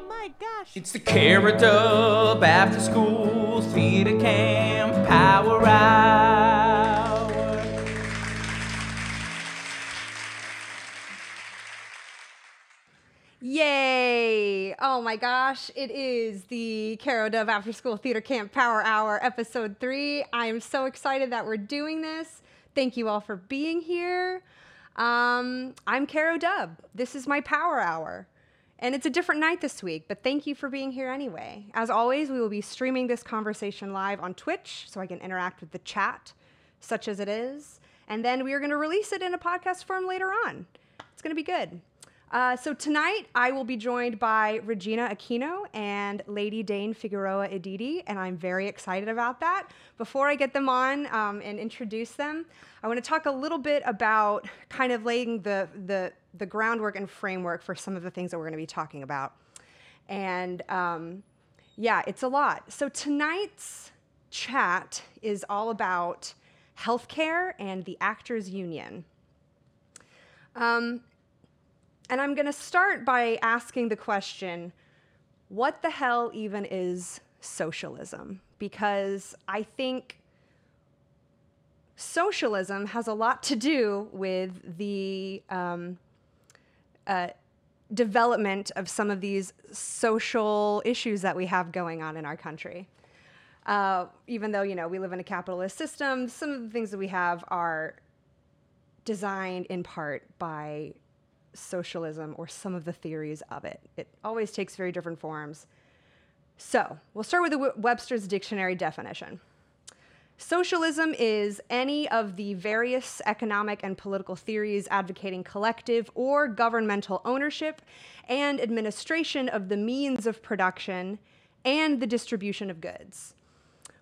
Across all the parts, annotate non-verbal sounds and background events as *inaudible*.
Oh my gosh. It's the CaroDubb After School Theater Camp Power Hour. Yay! Oh my gosh, it is the CaroDubb After School Theater Camp Power Hour, episode three. I am so excited that we're doing this. Thank you all for being here. Um, I'm CaroDubb. This is my Power Hour. And it's a different night this week, but thank you for being here anyway. As always, we will be streaming this conversation live on Twitch so I can interact with the chat, such as it is. And then we are going to release it in a podcast form later on. It's going to be good. Uh, so tonight I will be joined by Regina Aquino and Lady Dane Figueroa Edidi, and I'm very excited about that. Before I get them on um, and introduce them, I want to talk a little bit about kind of laying the, the, the groundwork and framework for some of the things that we're going to be talking about. And um, yeah, it's a lot. So tonight's chat is all about healthcare and the Actors Union. Um, and I'm going to start by asking the question what the hell even is socialism? Because I think socialism has a lot to do with the um, uh, development of some of these social issues that we have going on in our country. Uh, even though you know we live in a capitalist system, some of the things that we have are designed in part by socialism or some of the theories of it. It always takes very different forms. So, we'll start with the Webster's Dictionary definition. Socialism is any of the various economic and political theories advocating collective or governmental ownership and administration of the means of production and the distribution of goods.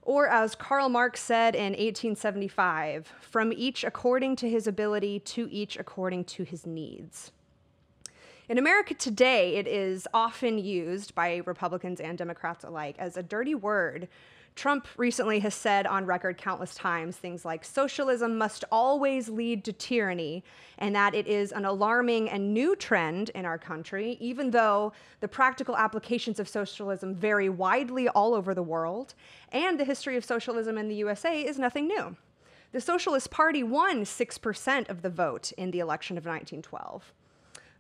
Or, as Karl Marx said in 1875, from each according to his ability, to each according to his needs. In America today, it is often used by Republicans and Democrats alike as a dirty word Trump recently has said on record countless times things like socialism must always lead to tyranny, and that it is an alarming and new trend in our country, even though the practical applications of socialism vary widely all over the world, and the history of socialism in the USA is nothing new. The Socialist Party won 6% of the vote in the election of 1912,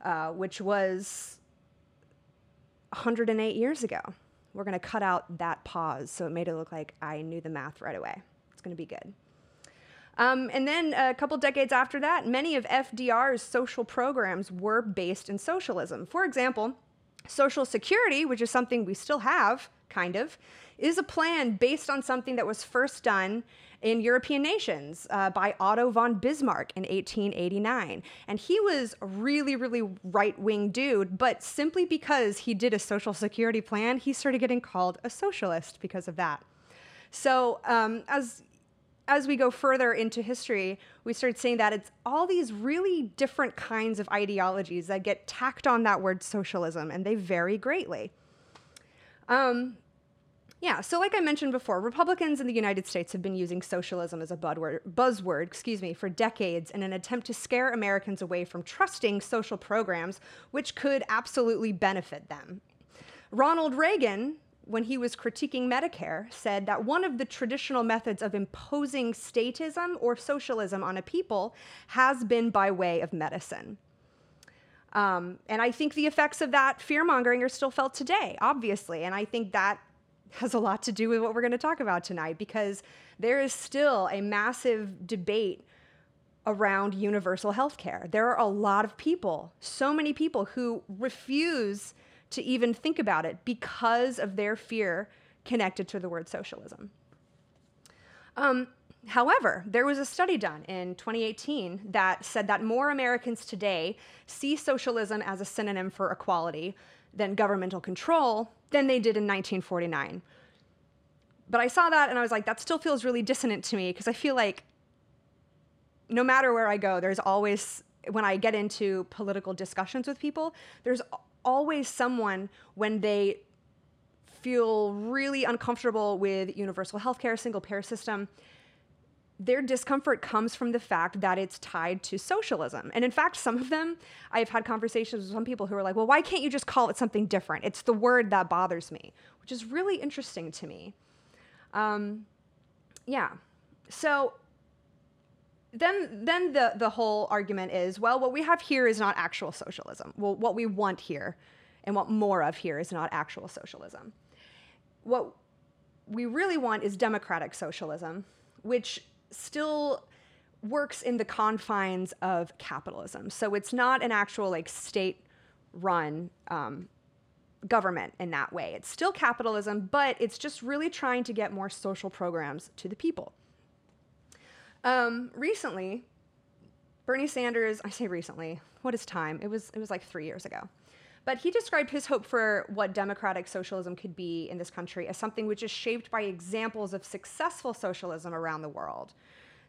uh, which was 108 years ago. We're going to cut out that pause so it made it look like I knew the math right away. It's going to be good. Um, and then a couple decades after that, many of FDR's social programs were based in socialism. For example, Social Security, which is something we still have, kind of, is a plan based on something that was first done in European nations uh, by Otto von Bismarck in 1889. And he was a really, really right wing dude, but simply because he did a social security plan, he started getting called a socialist because of that. So, um, as as we go further into history, we start seeing that it's all these really different kinds of ideologies that get tacked on that word socialism, and they vary greatly. Um, yeah, so like I mentioned before, Republicans in the United States have been using socialism as a buzzword, excuse me, for decades in an attempt to scare Americans away from trusting social programs which could absolutely benefit them. Ronald Reagan, when he was critiquing Medicare, said that one of the traditional methods of imposing statism or socialism on a people has been by way of medicine. Um, and I think the effects of that fear mongering are still felt today, obviously. And I think that has a lot to do with what we're going to talk about tonight because there is still a massive debate around universal health care. There are a lot of people, so many people who refuse to even think about it because of their fear connected to the word socialism. Um, however, there was a study done in 2018 that said that more Americans today see socialism as a synonym for equality than governmental control than they did in 1949. But I saw that and I was like, that still feels really dissonant to me because I feel like no matter where I go, there's always, when I get into political discussions with people, there's always someone when they feel really uncomfortable with universal healthcare, single payer system, their discomfort comes from the fact that it's tied to socialism. And in fact, some of them, I've had conversations with some people who are like, well, why can't you just call it something different? It's the word that bothers me, which is really interesting to me. Um, yeah. So then, then the, the whole argument is well, what we have here is not actual socialism. Well, what we want here and what more of here is not actual socialism. What we really want is democratic socialism, which still works in the confines of capitalism. So it's not an actual like state run um, government in that way. It's still capitalism, but it's just really trying to get more social programs to the people. Um, recently, Bernie Sanders, I say recently, what is time? It was, it was like three years ago. But he described his hope for what democratic socialism could be in this country as something which is shaped by examples of successful socialism around the world.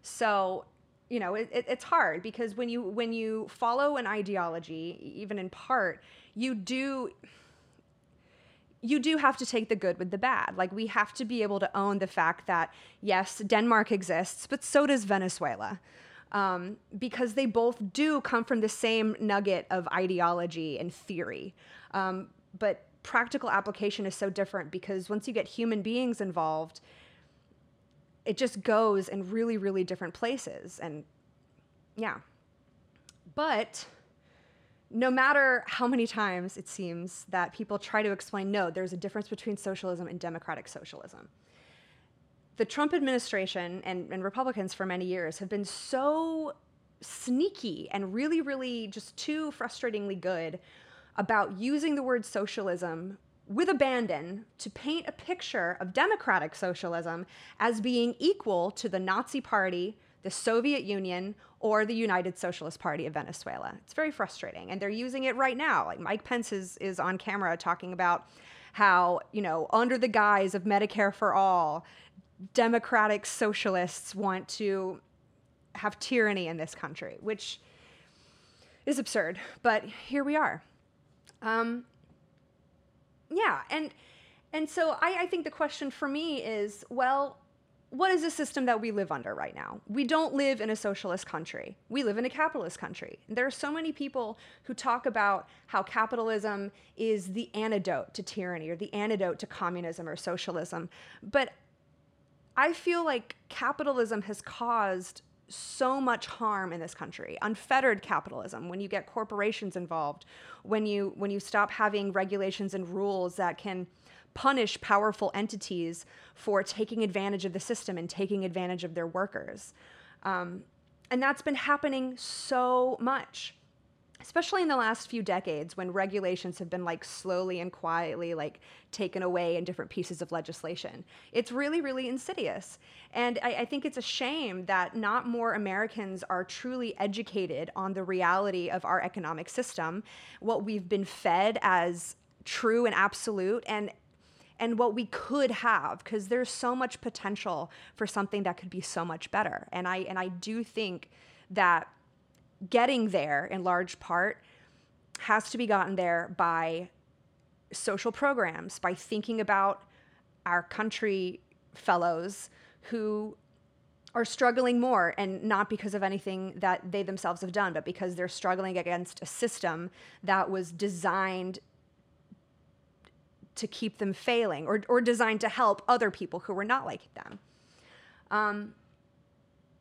So, you know, it, it, it's hard because when you when you follow an ideology, even in part, you do you do have to take the good with the bad. Like we have to be able to own the fact that yes, Denmark exists, but so does Venezuela um, because they both do come from the same nugget of ideology and theory. Um, but practical application is so different because once you get human beings involved, it just goes in really, really different places. And yeah. But no matter how many times it seems that people try to explain, no, there's a difference between socialism and democratic socialism the Trump administration and, and Republicans for many years have been so sneaky and really, really just too frustratingly good about using the word socialism with abandon to paint a picture of democratic socialism as being equal to the Nazi Party, the Soviet Union, or the United Socialist Party of Venezuela. It's very frustrating. And they're using it right now. Like Mike Pence is, is on camera talking about how, you know, under the guise of Medicare for all, democratic socialists want to have tyranny in this country, which is absurd. But here we are. Um, yeah, and and so I, I think the question for me is, well, what is the system that we live under right now? We don't live in a socialist country. We live in a capitalist country. There are so many people who talk about how capitalism is the antidote to tyranny or the antidote to communism or socialism. But I feel like capitalism has caused so much harm in this country unfettered capitalism when you get corporations involved when you when you stop having regulations and rules that can punish powerful entities for taking advantage of the system and taking advantage of their workers. Um, and that's been happening so much especially in the last few decades when regulations have been like slowly and quietly like taken away in different pieces of legislation. It's really really insidious. And I, I, think it's a shame that not more americans are truly educated on the reality of our economic system what we've been fed as true and absolute and and what we could have because there's so much potential for something that could be so much better. And i and i do think that getting there in large part has to be gotten there by social programs, by thinking about our country fellows who are struggling more and not because of anything that they themselves have done, but because they're struggling against a system that was designed to keep them failing or, or designed to help other people who were not like them. Um,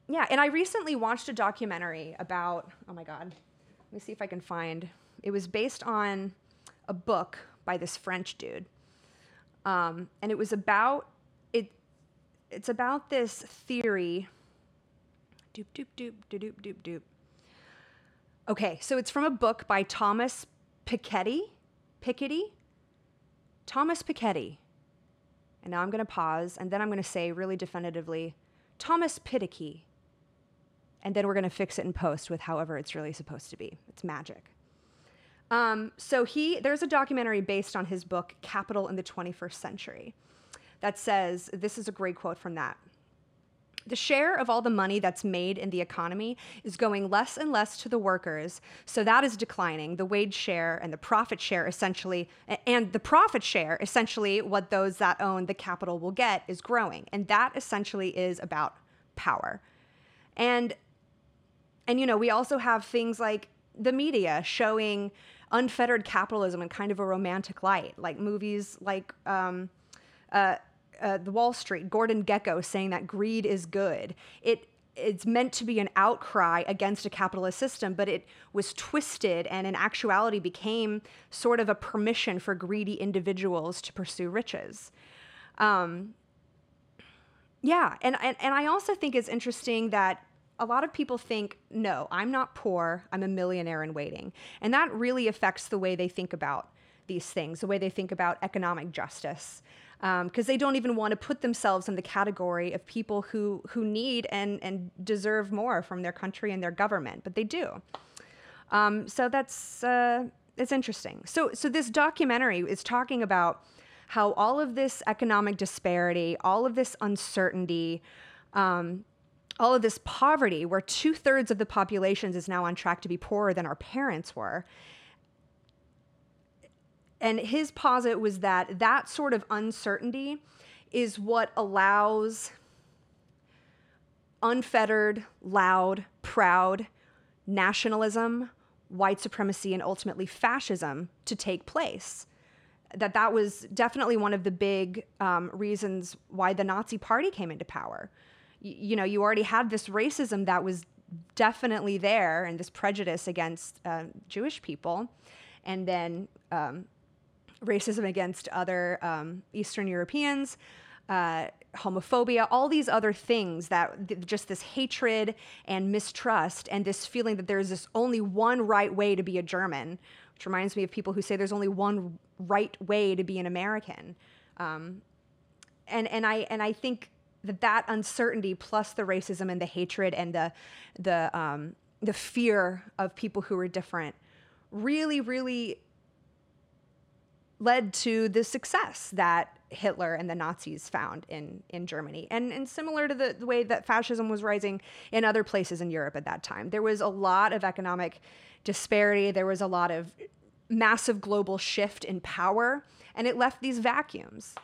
yeah, and I recently watched a documentary about, oh my God, let me see if I can find. It was based on a book by this French dude. Um, and it was about it it's about this theory doop doop doop doop doop doop doop okay so it's from a book by thomas piketty piketty thomas piketty and now i'm to pause and then i'm to say really definitively thomas Piketty and then we're going to fix it in post with however it's really supposed to be. It's magic. Um, so he there's a documentary based on his book Capital in the 21st Century that says this is a great quote from that. The share of all the money that's made in the economy is going less and less to the workers, so that is declining. The wage share and the profit share essentially, and the profit share, essentially what those that own the capital will get, is growing. And that essentially is about power And and you know, we also have things like the media showing unfettered capitalism in kind of a romantic light, like movies like um, uh, uh, The Wall Street, Gordon Gekko saying that greed is good. It it's meant to be an outcry against a capitalist system, but it was twisted and in actuality became sort of a permission for greedy individuals to pursue riches. Um, yeah, and, and, and I also think it's interesting that a lot of people think, no, I'm not poor, I'm a millionaire in waiting. And that really affects the way they think about these things, the way they think about economic justice because um, they don't even want to put themselves in the category of people who who need and and deserve more from their country and their government, but they do. Um, so that's uh, it's interesting. So so this documentary is talking about how all of this economic disparity, all of this uncertainty. Um, all of this poverty, where two thirds of the population is now on track to be poorer than our parents were, and his posit was that that sort of uncertainty is what allows unfettered, loud, proud nationalism, white supremacy, and ultimately fascism to take place. That that was definitely one of the big um, reasons why the Nazi Party came into power. You know, you already had this racism that was definitely there, and this prejudice against uh, Jewish people, and then um, racism against other um, Eastern Europeans, uh, homophobia, all these other things that th- just this hatred and mistrust and this feeling that there's this only one right way to be a German, which reminds me of people who say there's only one right way to be an American. Um, and, and, I, and I think that that uncertainty plus the racism and the hatred and the, the, um, the fear of people who are different really, really led to the success that Hitler and the Nazis found in, in Germany. And, and similar to the, the way that fascism was rising in other places in Europe at that time. There was a lot of economic disparity, there was a lot of massive global shift in power, and it left these vacuums.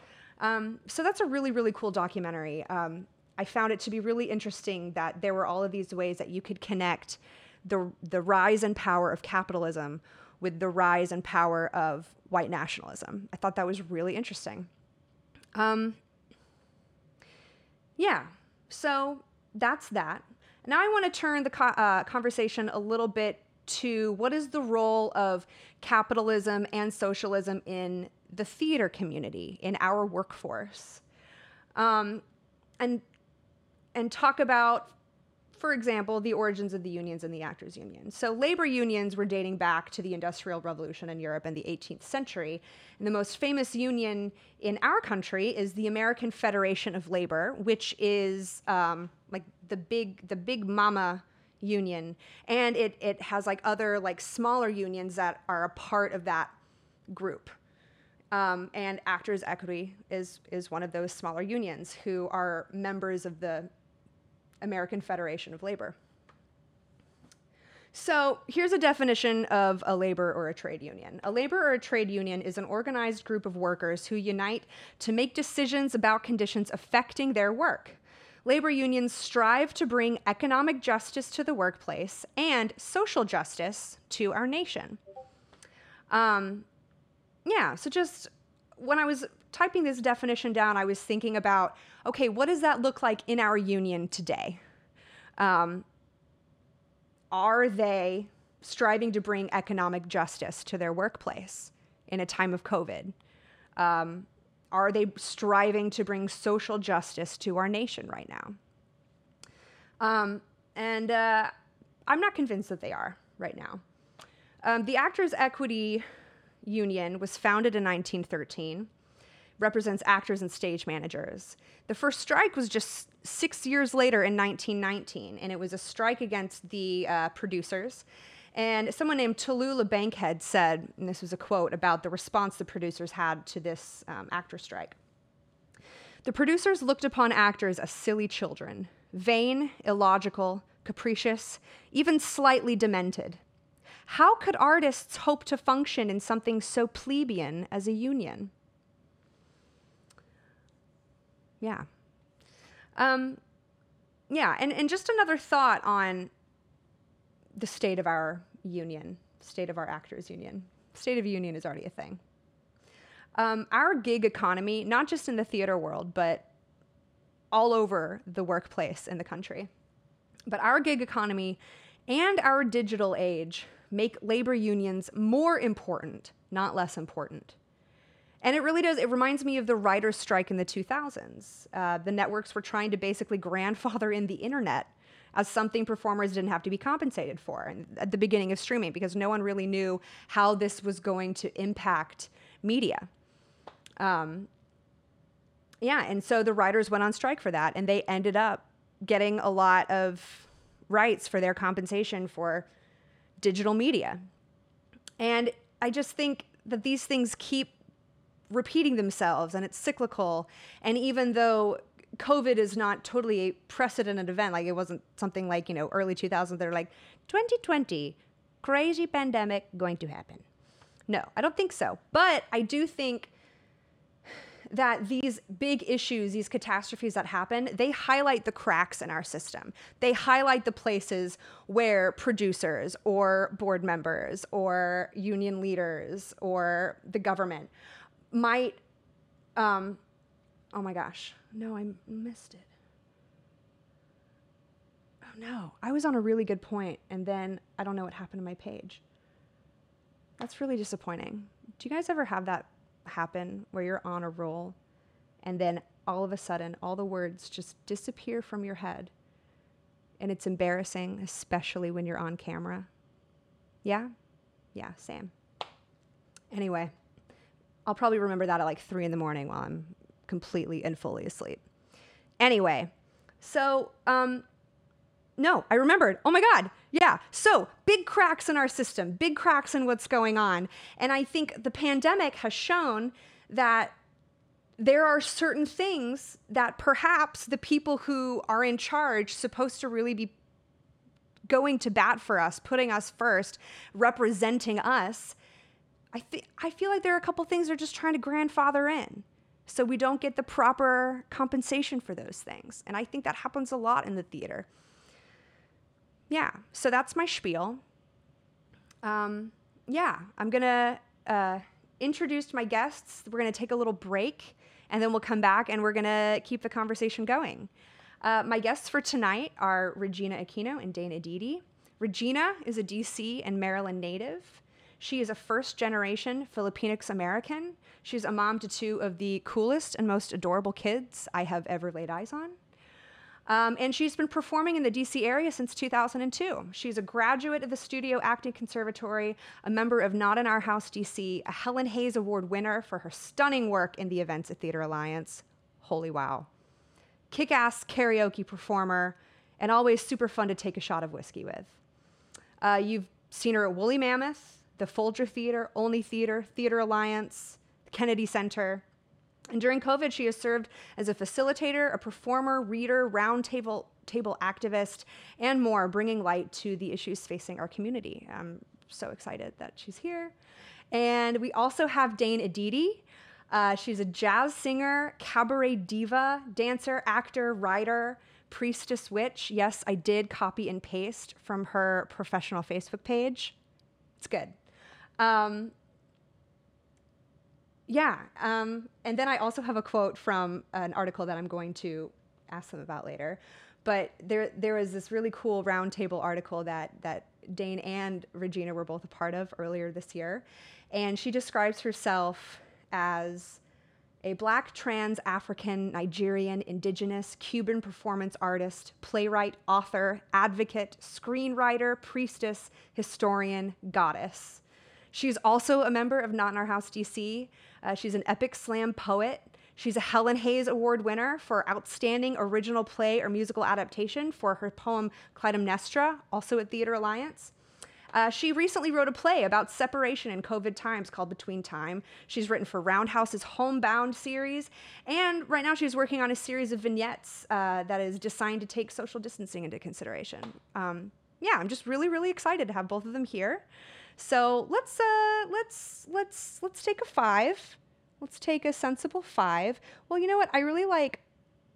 Um, so that's a really, really cool documentary. Um, I found it to be really interesting that there were all of these ways that you could connect the, the rise and power of capitalism with the rise and power of white nationalism. I thought that was really interesting. Um, yeah, so that's that. Now I want to turn the co- uh, conversation a little bit to what is the role of capitalism and socialism in the theater community, in our workforce, um, and and talk about for example, the origins of the unions and the actors' union. So, labor unions were dating back to the Industrial Revolution in Europe in the 18th century. And the most famous union in our country is the American Federation of Labor, which is um, like the big, the big mama union. And it, it has like other like smaller unions that are a part of that group. Um, and Actors Equity is, is one of those smaller unions who are members of the American Federation of Labor. So here's a definition of a labor or a trade union. A labor or a trade union is an organized group of workers who unite to make decisions about conditions affecting their work. Labor unions strive to bring economic justice to the workplace and social justice to our nation. Um, yeah, so just when I was typing this definition down, I was thinking about okay, what does that look like in our union today? Um, are they striving to bring economic justice to their workplace in a time of COVID? Um, are they striving to bring social justice to our nation right now? Um, and uh, I'm not convinced that they are right now. Um, the Actors Equity Union was founded in 1913 represents actors and stage managers. The first strike was just six years later in 1919, and it was a strike against the uh, producers. And someone named Tallulah Bankhead said, and this was a quote about the response the producers had to this um, actor strike. The producers looked upon actors as silly children, vain, illogical, capricious, even slightly demented. How could artists hope to function in something so plebeian as a union? Yeah. Um, yeah, and, and just another thought on the state of our union, state of our actors union. State of union is already a thing. Um, our gig economy, not just in the theater world, but all over the workplace in the country. But our gig economy and our digital age make labor unions more important, not less important. And it really does. It reminds me of the writer's strike in the 2000s. Uh, the networks were trying to basically grandfather in the internet as something performers didn't have to be compensated for at the beginning of streaming because no one really knew how this was going to impact media. Um, yeah, and so the writers went on strike for that, and they ended up getting a lot of rights for their compensation for digital media. And I just think that these things keep repeating themselves and it's cyclical. And even though COVID is not totally a precedented event, like it wasn't something like, you know, early 2000s, they're like, 2020, crazy pandemic going to happen. No, I don't think so. But I do think that these big issues, these catastrophes that happen, they highlight the cracks in our system. They highlight the places where producers or board members or union leaders or the government might, um, oh my gosh, no, I missed it. Oh no, I was on a really good point and then I don't know what happened to my page. That's really disappointing. Do you guys ever have that happen where you're on a roll and then all of a sudden all the words just disappear from your head. And it's embarrassing especially when you're on camera. Yeah? Yeah same. Anyway i'll probably remember that at like three in the morning while i'm completely and fully asleep. Anyway so um no, I remembered. Oh my God. Yeah. So big cracks in our system, big cracks in what's going on. And I think the pandemic has shown that there are certain things that perhaps the people who are in charge supposed to really be going to bat for us, putting us first, representing us. I think I feel like there are a couple things they're just trying to grandfather in. So we don't get the proper compensation for those things. And I think that happens a lot in the theater yeah, so that's my spiel. Um, yeah, I'm gonna uh, introduce my guests. We're gonna take a little break, and then we'll come back and we're gonna keep the conversation going. Uh, my guests for tonight are Regina Aquino and Dane Edidi. Regina is a DC and Maryland native. She is a first generation Filipinx American. She's a mom to two of the coolest and most adorable kids I have ever laid eyes on. Um, and she's been performing in the DC area since 2002. She's a graduate of the Studio Acting Conservatory, a member of Not in Our House DC, a Helen Hayes Award winner for her stunning work in the Events at Theater Alliance. Holy wow. Kick ass karaoke performer, and always super fun to take a shot of whiskey with. Uh, you've seen her at Woolly Mammoth, the Folger Theater, Olney Theater, Theater Alliance, the Kennedy Center. And during COVID, she has served as a facilitator, a performer, reader, roundtable table activist, and more, bringing light to the issues facing our community. I'm so excited that she's here. And we also have Dane Edidi. Uh, she's a jazz singer, cabaret diva, dancer, actor, writer, priestess witch. Yes, I did copy and paste from her professional Facebook page. It's good. Um, yeah. Um, and then I also have a quote from an article that I'm going to ask them about later. But there, there was this really cool roundtable article that, that Dane and Regina were both a part of earlier this year. And she describes herself as a black, trans, African, Nigerian, indigenous, Cuban performance artist, playwright, author, advocate, screenwriter, priestess, historian, goddess. She's also a member of Not in Our House DC. Uh, she's an epic slam poet. She's a Helen Hayes Award winner for Outstanding Original Play or Musical Adaptation for her poem Clytemnestra, also at Theater Alliance. Uh, she recently wrote a play about separation in COVID times called Between Time. She's written for Roundhouse's Homebound series, and right now she's working on a series of vignettes uh, that is designed to take social distancing into consideration. Um, yeah, I'm just really, really excited to have both of them here. So let's uh, let's let's let's take a five. Let's take a sensible five. Well, you know what? I really like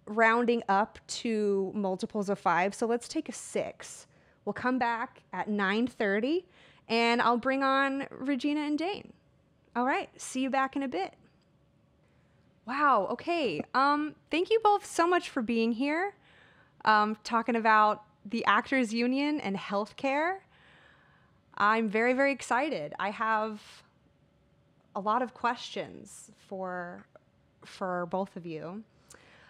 rounding up to multiples of five. So let's take a six. We'll come back at 9:30 and I'll bring on Regina and Dane. All right, see you back in a bit. Wow, okay. Um, thank you both so much for being here. Um, talking about the Actors Union and healthcare. I'm very, very excited. I have a lot of questions for for both of you.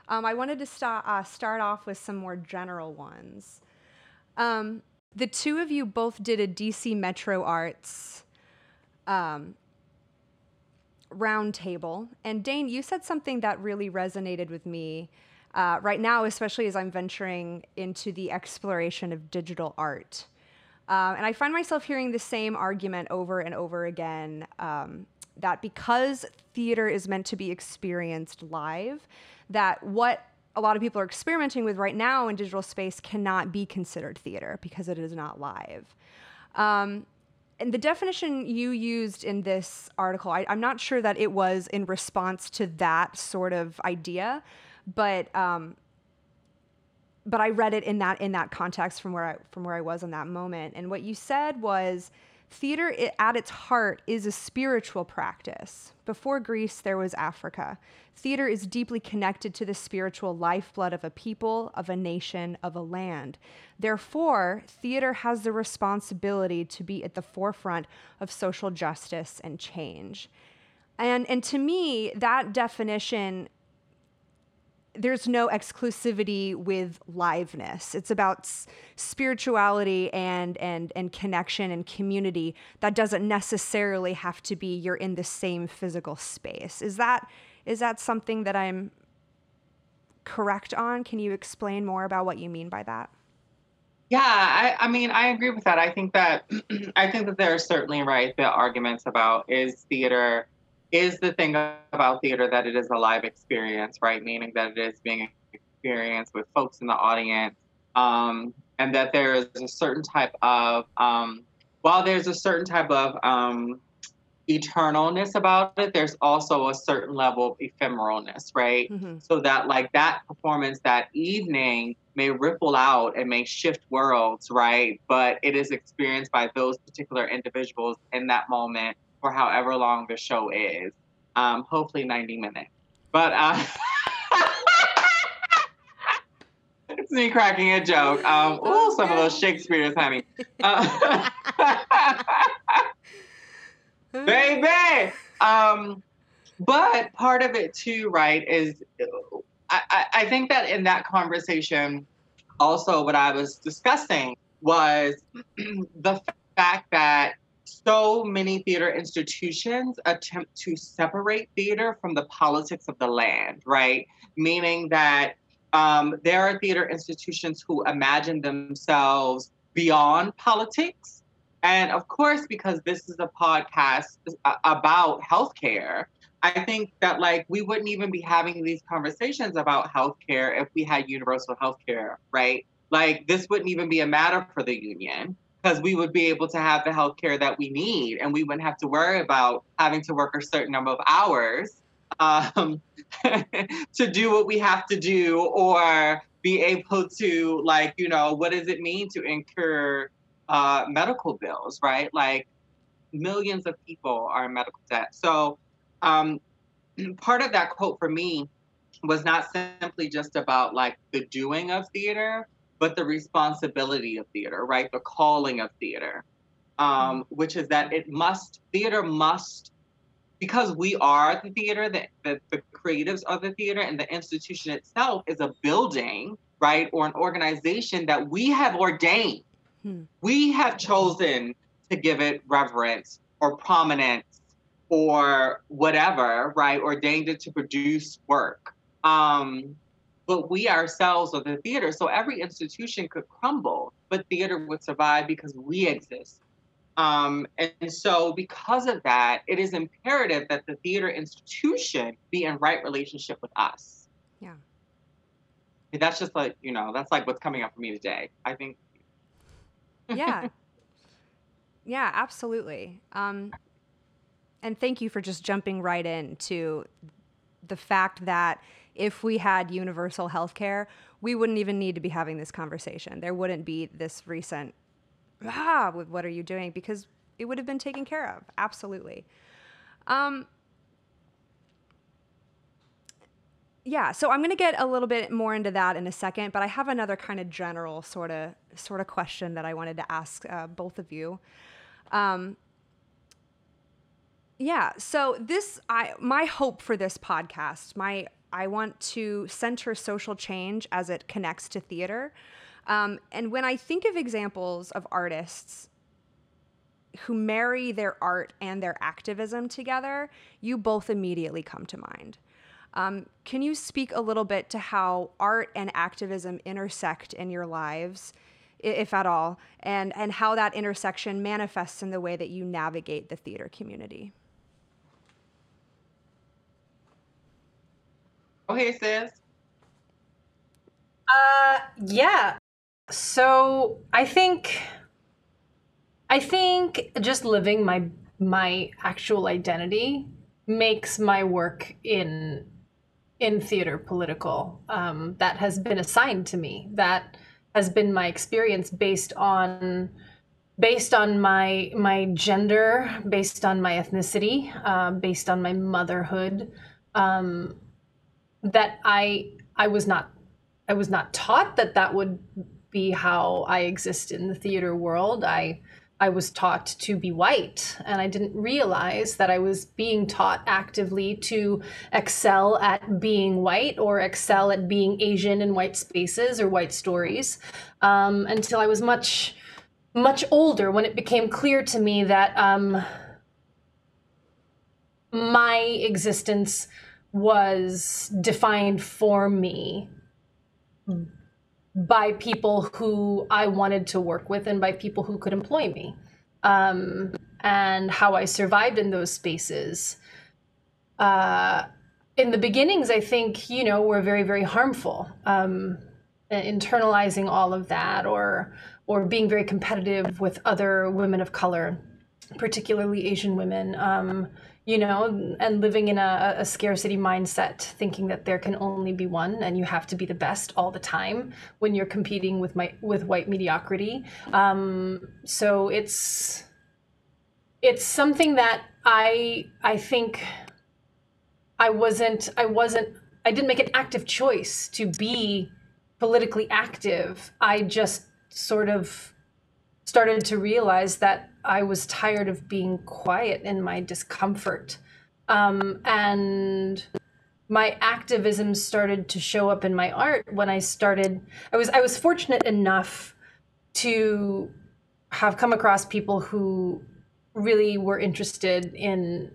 Um, I wanted to sta- uh, start off with some more general ones. Um, the two of you both did a DC Metro Arts um, roundtable, and Dane, you said something that really resonated with me. Uh, right now, especially as I'm venturing into the exploration of digital art. Um, and I find myself hearing the same argument over and over again um, that because theater is meant to be experienced live, that what a lot of people are experimenting with right now in digital space cannot be considered theater because it is not live. Um, and the definition you used in this article, I, am not sure that it was in response to that sort of idea, but um, but I read it in that in that context from where I from where I was in that moment. And what you said was Theater, at its heart, is a spiritual practice. Before Greece, there was Africa. Theater is deeply connected to the spiritual lifeblood of a people, of a nation, of a land. Therefore, theater has the responsibility to be at the forefront of social justice and change. And, and to me, that definition there's no exclusivity with liveness. It's about s- spirituality and and and connection and community that doesn't necessarily have to be you're in the same physical space. Is that is that something that I'm correct on? Can you explain more about what you mean by that? Yeah, I, I mean, I agree with that. I think that *clears throat* I think that there are certainly right the arguments about is theater is the thing about theater that it is a live experience, right? Meaning that it is being experienced with folks in the audience, um, and that there is a certain type of, um, while there's a certain type of um, eternalness about it, there's also a certain level of ephemeralness, right? Mm-hmm. So that, like, that performance that evening may ripple out and may shift worlds, right? But it is experienced by those particular individuals in that moment for however long the show is. Um, hopefully 90 minutes. But uh, it's *laughs* me cracking a joke. Um, ooh, some of those Shakespeare's, honey. *laughs* Uh, *laughs* baby. Um, but part of it too, right, is I, I think that in that conversation, also what I was discussing was *clears throat* the fact that so many theater institutions attempt to separate theater from the politics of the land, right? Meaning that um, there are theater institutions who imagine themselves beyond politics. And of course, because this is a podcast about healthcare, I think that like we wouldn't even be having these conversations about healthcare if we had universal healthcare, right? Like this wouldn't even be a matter for the union because we would be able to have the health care that we need and we wouldn't have to worry about having to work a certain number of hours um, *laughs* to do what we have to do or be able to like you know what does it mean to incur uh, medical bills right? Like millions of people are in medical debt. So um, *clears throat* part of that quote for me was not simply just about like the doing of theater but the responsibility of theater, right? The calling of theater, um, mm-hmm. which is that it must, theater must, because we are the theater, the, the, the creatives of the theater, and the institution itself is a building, right? Or an organization that we have ordained. Hmm. We have chosen to give it reverence or prominence or whatever, right? Ordained it to produce work. Um, but we ourselves are the theater. So every institution could crumble, but theater would survive because we exist. Um, and so, because of that, it is imperative that the theater institution be in right relationship with us. Yeah. That's just like, you know, that's like what's coming up for me today. I think. yeah. *laughs* Yeah, absolutely. Um, and thank you for just jumping right into the fact that if we had universal health care, we wouldn't even need to be having this conversation. There wouldn't be this recent, ah, with what are you doing? Because it would have been taken care of. Absolutely. Um, yeah, so I'm going to get a little bit more into that in a second, but I have another kind of general sort of sort of question that I wanted to ask uh, both of you. Um, yeah, so this I my hope for this podcast, my I want to center social change as it connects to theater. Um, and when I think of examples of artists who marry their art and their activism together, you both immediately come to mind. Um, can you speak a little bit to how art and activism intersect in your lives, if at all, and, and how that intersection manifests in the way that you navigate the theater community? Okay, sis. Uh, yeah. So I think, I think just living my my actual identity makes my work in in theater political. Um, that has been assigned to me. That has been my experience based on based on my my gender, based on my ethnicity, uh, based on my motherhood. Um, that I I was not I was not taught that that would be how I exist in the theater world. I I was taught to be white, and I didn't realize that I was being taught actively to excel at being white or excel at being Asian in white spaces or white stories um, until I was much, much older when it became clear to me that um, my existence was defined for me by people who I wanted to work with and by people who could employ me. Um, and how I survived in those spaces. Uh, in the beginnings, I think, you know, were very, very harmful. Um, internalizing all of that or or being very competitive with other women of color, particularly Asian women. Um, you know, and living in a, a, scarcity mindset, thinking that there can only be one and you have to be the best all the time when you're competing with my with white mediocrity. Um, so it's it's something that I I think I wasn't I wasn't I didn't make an active choice to be politically active. I just sort of started to realize that I was tired of being quiet in my discomfort. Um, and my activism started to show up in my art when I started. I was I was fortunate enough to have come across people who really were interested in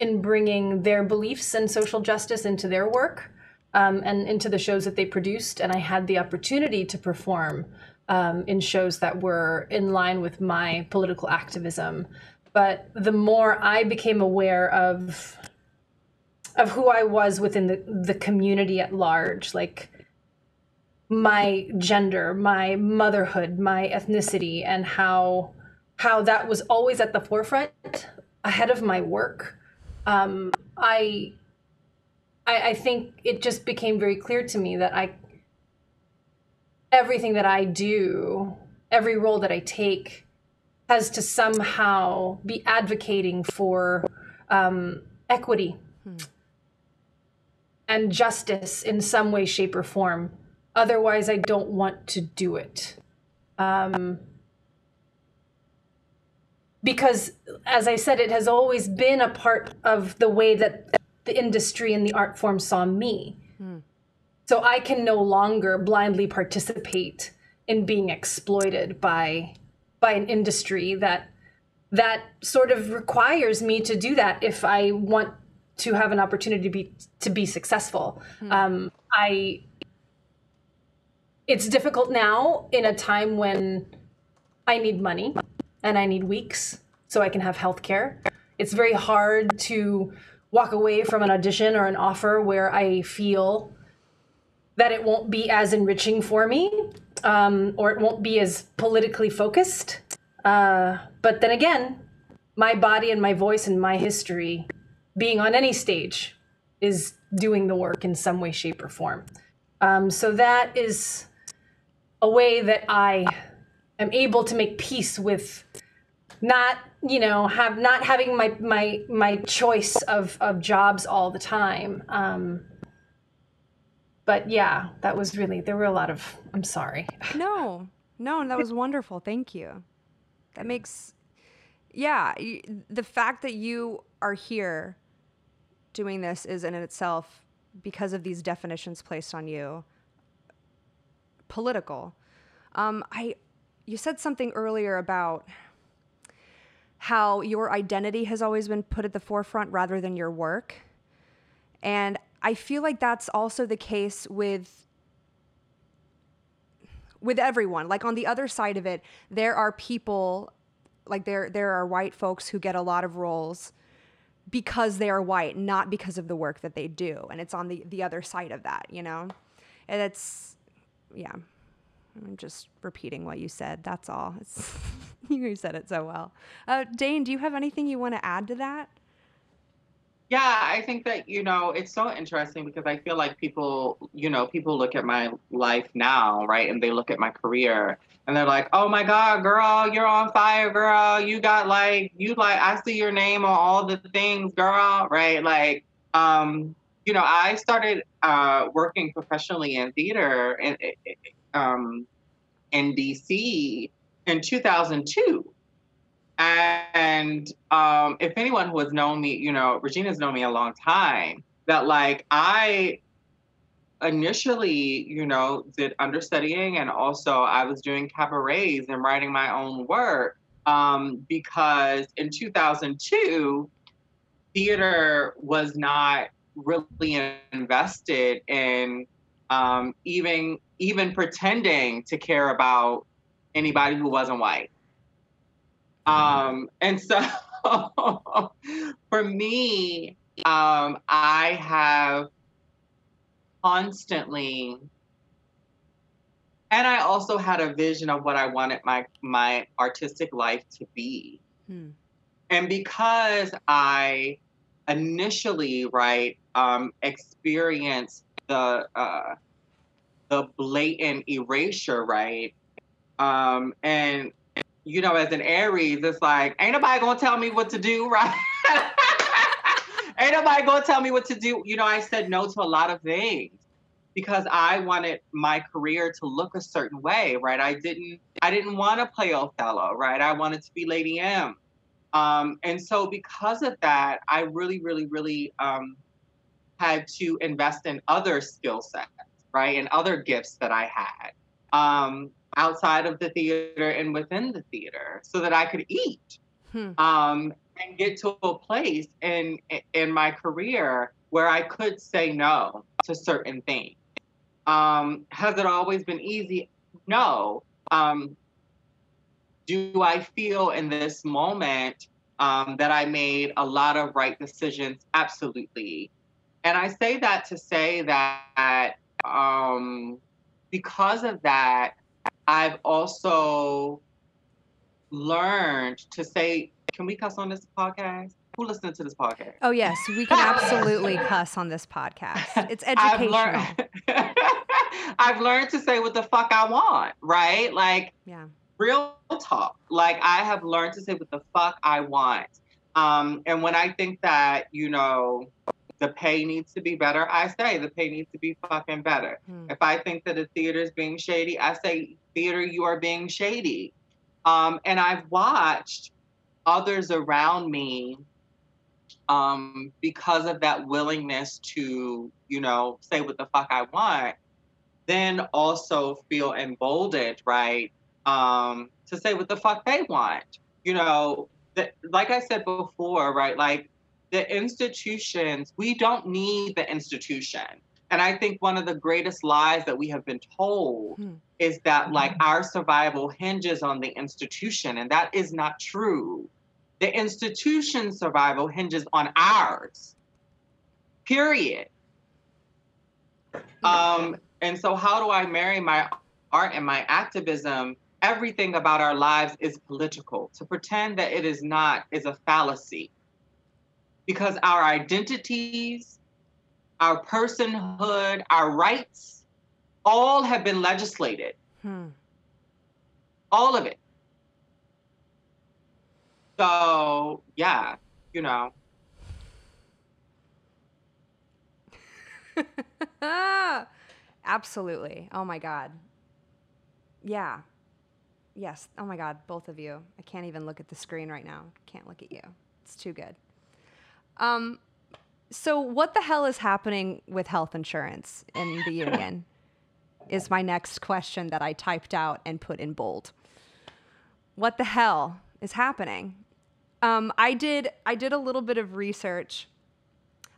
in bringing their beliefs and social justice into their work um, and into the shows that they produced. And I had the opportunity to perform um, in shows that were in line with my political activism. But the more I became aware of of who I was within the, the community at large, like my gender, my motherhood, my ethnicity, and how how that was always at the forefront ahead of my work. Um, I, I I think it just became very clear to me that I everything that I do, every role that I take, has to somehow be advocating for um, equity hmm. and justice in some way, shape, or form. Otherwise, I don't want to do it. Um, because, as I said, it has always been a part of the way that the industry and the art form saw me. Hmm. So I can no longer blindly participate in being exploited by by an industry that that sort of requires me to do that if I want to have an opportunity to be to be successful. Mm-hmm. Um, I it's difficult now in a time when I need money and I need weeks so I can have health care. It's very hard to walk away from an audition or an offer where I feel that it won't be as enriching for me um, or it won't be as politically focused. Uh, but then again, my body and my voice and my history being on any stage is doing the work in some way, shape, or form. Um, so that is a way that I am able to make peace with not you know have not having my my my choice of of jobs all the time um but yeah that was really there were a lot of i'm sorry *laughs* No, no, that was wonderful. Thank you. That makes, yeah, the fact that you are here doing this is in itself, because of these definitions placed on you, political. Um, I, you said something earlier about how your identity has always been put at the forefront rather than your work. And I feel like that's also the case with with everyone. Like on the other side of it, there are people like there there are white folks who get a lot of roles because they are white, not because of the work that they do. And it's on the the other side of that, you know? And it's yeah. I'm just repeating what you said. That's all. *laughs* You said it so well. Uh, Dane, do you have anything you want to add to that? Yeah, I think that, you know, it's so interesting because I feel like people, you know, people look at my life now, right? And they look at my career and they're like, oh my God, girl, you're on fire, girl. You got like, you like, I see your name on all the things, girl, right? Like, um, you know, I started uh, working professionally in theater in, um, in DC in 2002. And um, if anyone who has known me, you know, Regina's known me a long time, that like I initially, you know, did understudying and also I was doing cabarets and writing my own work um, because in 2002, theater was not really invested in um, even even pretending to care about anybody who wasn't white. Um, and so *laughs* for me, um, I have constantly and I also had a vision of what I wanted my my artistic life to be. Hmm. And because I initially, right, um, experienced the uh, the blatant erasure, right, um, and you know, as an Aries, it's like, ain't nobody gonna tell me what to do, *laughs* right? ain't nobody gonna tell me what to do. You know, I said no to a lot of things because I wanted my career to look a certain way, right? I didn't I didn't want to play Othello, right? I wanted to be Lady M. Um, and so because of that, I really, really, really um, had to invest in other skill sets, right? And other gifts that I had. Um, outside of the theater and within the theater so that I could eat Hmm. um, and get to a place in in my career where I could say no to certain things. Um, has it always been easy? No. Um, do I feel in this moment um, that I made a lot of right decisions? Absolutely. And I say that to say that um, because of that, I've also learned to say, can we cuss on this podcast? Who listening to this podcast? Oh yes, we can absolutely *laughs* cuss on this podcast. *laughs* It's I've educational. learned, *laughs* I've learned to say what the fuck I want, right? Like Yeah. real talk. Like I have learned to say what the fuck I want. Um, and when I think that, you know, the pay needs to be better, I say the pay needs to be fucking better. Hmm. If I think that a theater is being shady, I say, theater, you are being shady. Um, and I've watched others around me um, because of that willingness to, you know, say what the fuck I want, then also feel emboldened, right? Um, to say what the fuck they want. You know, the, like I said before, right? Like the institutions, we don't need the institution. And I think one of the greatest lies that we have been told Hmm. is that like our survival hinges on the institution, and that is not true. The institution's survival hinges on ours. Period. Um, and so, how do I marry my art and my activism? Everything about our lives is political. To pretend that it is not is a fallacy. Because our identities, our personhood, our rights, all have been legislated. Hmm. All of it. So, yeah, you know. *laughs* Absolutely. Oh my God. Yeah. Yes. Oh my God, both of you. I can't even look at the screen right now. Can't look at you. It's too good. Um, so, what the hell is happening with health insurance in the *laughs* union? is my next question that I typed out and put in bold. What the hell is happening? Um, I did. I did a little bit of research.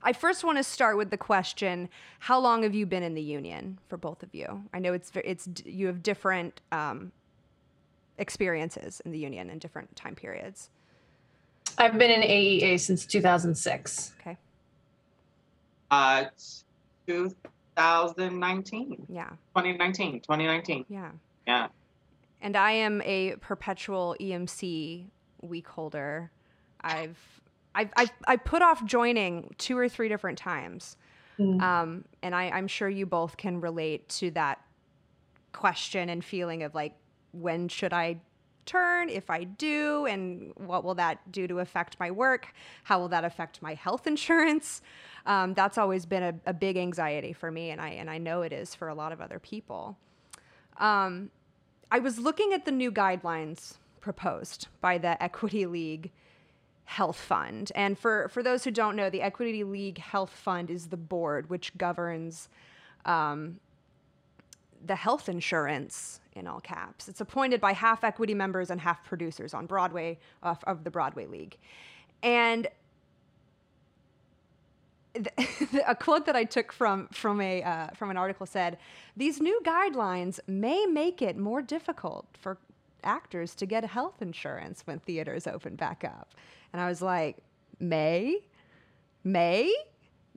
I first want to start with the question: How long have you been in the union for both of you? I know it's it's you have different um, experiences in the union in different time periods. I've been in AEA since 2006. Okay. Uh, 2019. Yeah. 2019. 2019. Yeah. Yeah. And I am a perpetual EMC week holder. I've I've, I've, I put off joining two or three different times. Mm. Um, and I, I'm sure you both can relate to that question and feeling of like, when should I turn? If I do, and what will that do to affect my work? How will that affect my health *laughs* insurance? Um, that's always been a, a, big anxiety for me, and I and I know it is for a lot of other people. Um, I was looking at the new guidelines proposed by the Equity League Health Fund. And for, for those who don't know, the Equity League Health Fund is the board which governs um, the health insurance in all caps. It's appointed by half equity members and half producers on Broadway uh, of the Broadway League. And *laughs* a quote that I took from from a uh, from an article said, "These new guidelines may make it more difficult for actors to get health insurance when theaters open back up." And I was like, "May, May,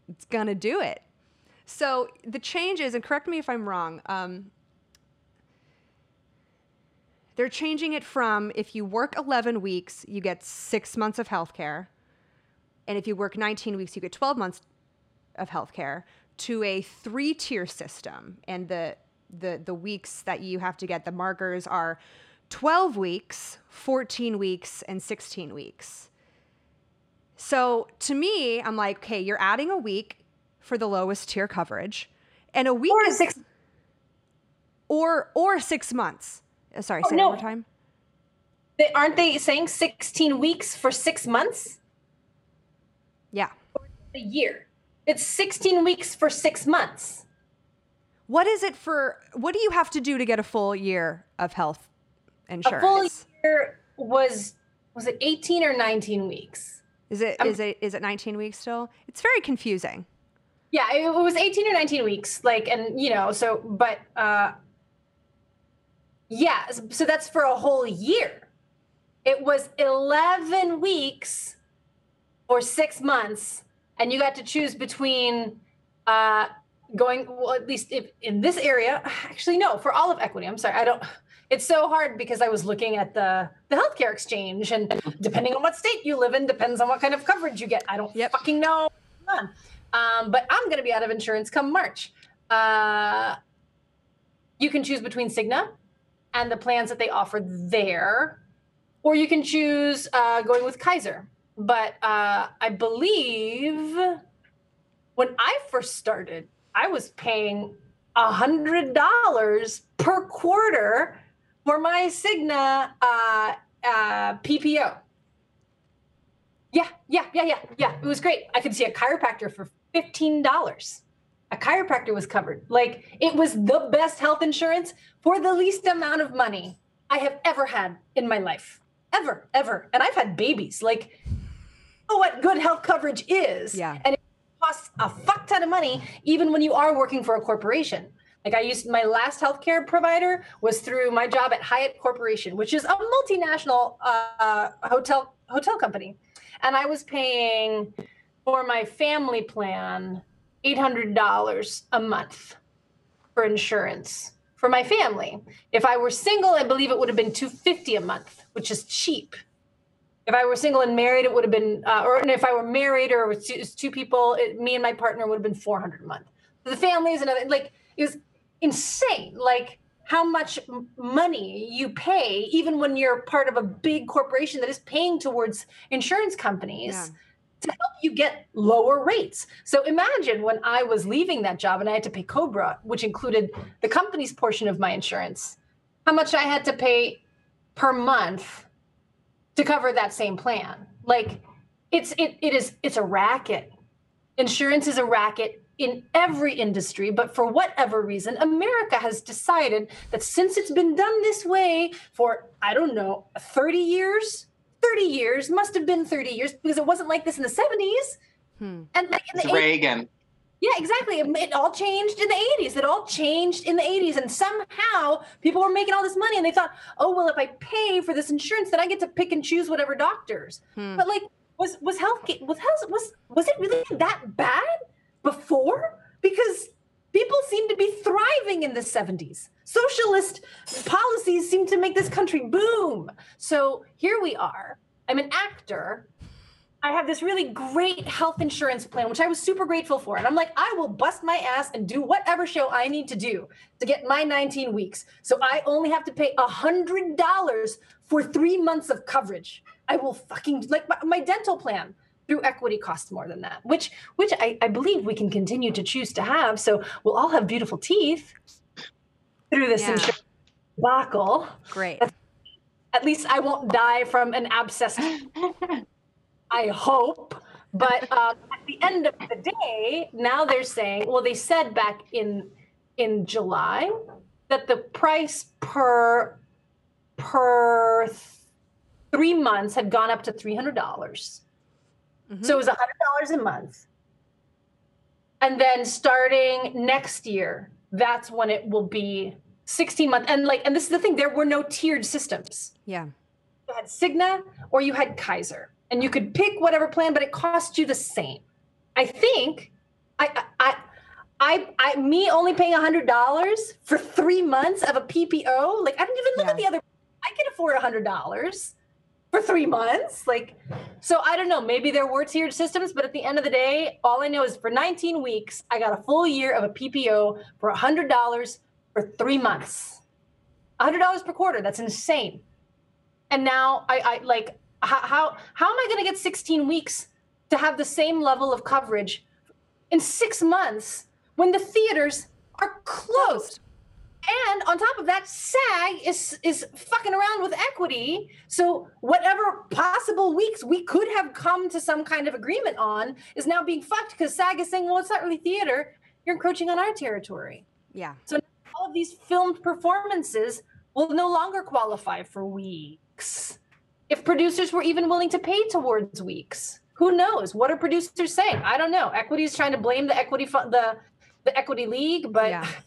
it's gonna do it." So the changes, and correct me if I'm wrong. Um, they're changing it from if you work 11 weeks, you get six months of health care and if you work 19 weeks, you get 12 months of healthcare to a three tier system. And the, the, the weeks that you have to get, the markers are 12 weeks, 14 weeks, and 16 weeks. So to me, I'm like, okay, you're adding a week for the lowest tier coverage, and a week or is six, or or six months. Uh, Sorry, Oh, say no. one more time. they, aren't they saying 16 weeks for six months? Yeah. A year. It's 16 weeks for six months. What is it for? What do you have to do to get a full year of health insurance? A full year was was it 18 or 19 weeks? Is it I'm- is it is it 19 weeks still? It's very confusing. Yeah, it was 18 or 19 weeks. Like, and you know, so but uh yeah, so that's for a whole year. It was 11 weeks or six months, and you got to choose between uh going well at least if in this area *sighs* actually no for all of equity i'm sorry i don't *laughs* it's so hard because i was looking at the the healthcare exchange and depending on what state you live in depends on what kind of coverage you get i don't Yep. fucking know. Um, but i'm going to be out of insurance come march uh, you can choose between cigna and the plans that they offer there or you can choose uh, going with kaiser but uh, i believe when i first started i was paying a hundred dollars per quarter for my Cigna uh, uh, PPO. Yeah, yeah, yeah, yeah, yeah. It was great. I could see a chiropractor for fifteen dollars. A chiropractor was covered. Like it was the best health insurance for the least amount of money I have ever had in my life, ever, ever. And I've had babies. Like, know what good health coverage is? Yeah. And it costs a fuck ton of money, even when you are working for a corporation. Like I used my last healthcare provider was through my job at Hyatt Corporation, which is a multinational uh, hotel hotel company, and I was paying for my family plan eight hundred dollars a month for insurance for my family. If I were single, I believe it would have been two fifty a month, which is cheap. If I were single and married, it would have been, uh, or if I were married or with two, two people, it, me and my partner would have been 400 a month. The family is another, like, it was insane. Like, how much money you pay, even when you're part of a big corporation that is paying towards insurance companies. Yeah to help you get lower rates. So imagine when I was leaving that job and I had to pay Cobra, which included the company's portion of my insurance, how much I had to pay per month to cover that same plan. Like it's it it is it's a racket. Insurance is a racket in every industry, but for whatever reason, America has decided that since it's been done this way for, I don't know, 30 years, 30 years, must have been 30 years because it wasn't like this in the 70s. Hmm. And like in the 80s, Reagan. Yeah, exactly. It all changed in the 80s. It all changed in the 80s. And somehow people were making all this money and they thought, oh, well, if I pay for this insurance, then I get to pick and choose whatever doctors. Hmm. But like, was was health was health was was it really that bad? before because people seem to be thriving in the 70s. Socialist policies seem to make this country boom. So here we are. I'm an actor. I have this really great health insurance plan, which I was super grateful for. And I'm like, I will bust my ass and do whatever show I need to do to get my 19 weeks. So I only have to pay $100 for three months of coverage. I will fucking, like my, my dental plan through equity costs more than that, which which I, I believe we can continue to choose to have. So we'll all have beautiful teeth through this yeah. insurance debacle. Great. At least I won't die from an abscess. *laughs* I hope. But um, at the end of the day, now they're saying, well, they said back in in July that the price per per th- three months had gone up to three hundred dollars. Mm-hmm. So it was $100 a month. And then starting next year, that's when it will be 16 months. And like, and this is the thing, there were no tiered systems. Yeah. You had Cigna or you had Kaiser. And you could pick whatever plan, but it cost you the same. I think I I I, I me only paying a hundred dollars for three months of a PPO. Like I didn't even look yeah. at the other. I can afford a hundred dollars for three months. Like, so I don't know. Maybe there were tiered systems, but at the end of the day, all I know is for 19 weeks, I got a full year of a PPO for $100 for three months. $100 per quarter. That's insane. And now I, I like, how, how, how am I going to get 16 weeks to have the same level of coverage in six months when the theaters are closed? And on top of that, SAG is is fucking around with equity. So whatever possible weeks we could have come to some kind of agreement on is now being fucked because SAG is saying, well, it's not really theater. You're encroaching on our territory. Yeah. So all of these filmed performances will no longer qualify for weeks. If producers were even willing to pay towards weeks, who knows? What are producers saying? I don't know. Equity is trying to blame the equity fund, the the equity league, but. Yeah *laughs*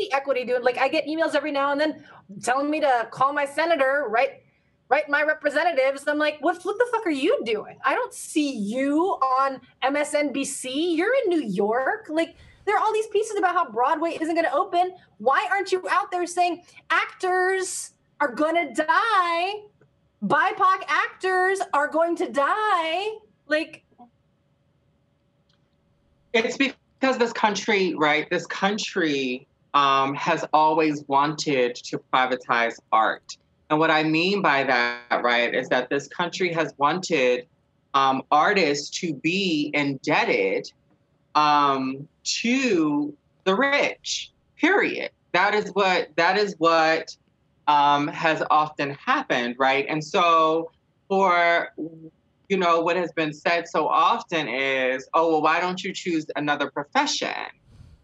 see equity doing like I get emails every now and then telling me to call my senator, right? Write my representatives. I'm like, what, what the fuck are you doing? I don't see you on MSNBC. You're in New York. Like, there are all these pieces about how Broadway isn't going to open. Why aren't you out there saying actors are going to die? BIPOC actors are going to die. Like, it's because this country, right? This country um, has always wanted to privatize art. And what I mean by that, right, is that this country has wanted um, artists to be indebted um, to the rich. Period. That is what that is what um, has often happened, right? And so, for you know, what has been said so often is, oh, well, why don't you choose another profession?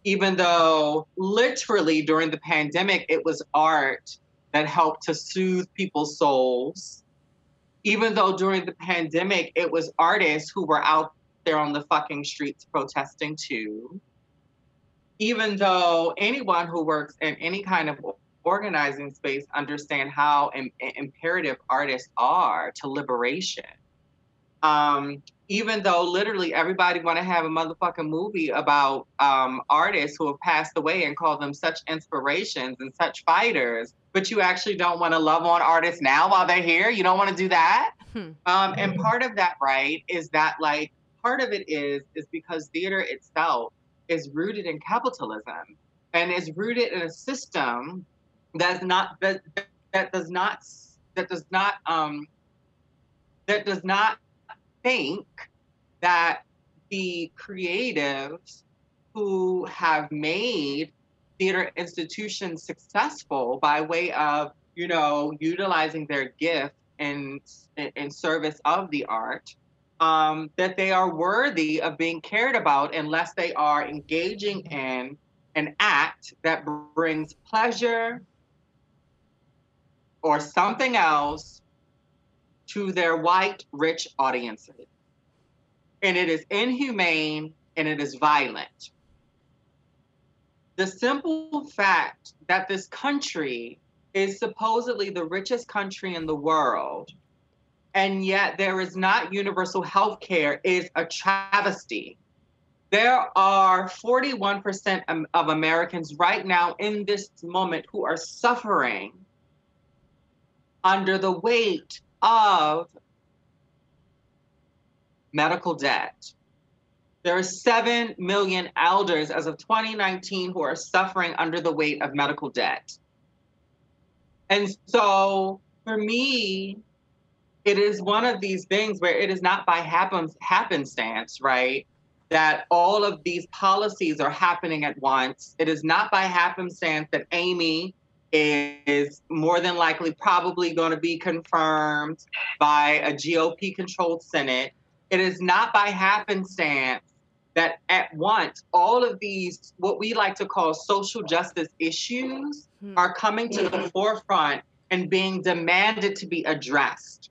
Even though literally during the pandemic, it was art that helped to soothe people's souls. Even though during the pandemic, it was artists who were out there on the fucking streets protesting too. Even though anyone who works in any kind of organizing space understand how Im- imperative artists are to liberation Um, even though literally everybody want to have a motherfucking movie about um, artists who have passed away and call them such inspirations and such fighters, but you actually don't want to love on artists now while they're here. You don't want to do that. Hmm. Um, and part of that, right, is that like part of it is is because theater itself is rooted in capitalism and is rooted in a system that's not that that does not that does not um that does not think that the creatives who have made theater institutions successful by way of you know utilizing their gift in in service of the art um, that they are worthy of being cared about unless they are engaging in an act that brings pleasure or something else to their white rich audiences and it is inhumane and it is violent the simple fact that this country is supposedly the richest country in the world, and yet there is not universal health care is a travesty. There are 41% of Americans right now in this moment who are suffering under the weight of medical debt. There are 7 million elders as of 2019 who are suffering under the weight of medical debt. And so for me, it is one of these things where it is not by happen, happenstance, right? That all of these policies are happening at once. It is not by happenstance that Amy is more than likely probably going to be confirmed by a GOP controlled Senate. It is not by happenstance that at once all of these, what we like to call social justice issues, hmm. are coming to the forefront and being demanded to be addressed.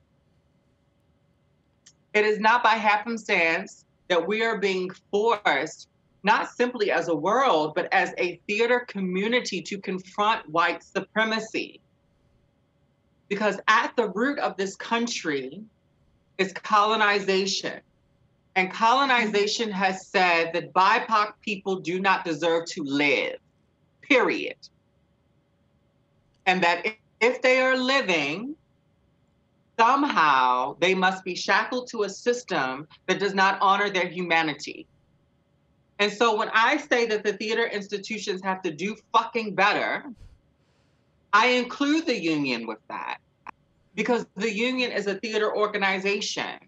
It is not by happenstance that we are being forced, not simply as a world, but as a theater community to confront white supremacy. Because at the root of this country is colonization and colonization has said that BIPOC people do not deserve to live, period. And that if they are living, somehow they must be shackled to a system that does not honor their humanity. And so when I say that the theater institutions have to do fucking better, I include the union with that because the union is a theater organization.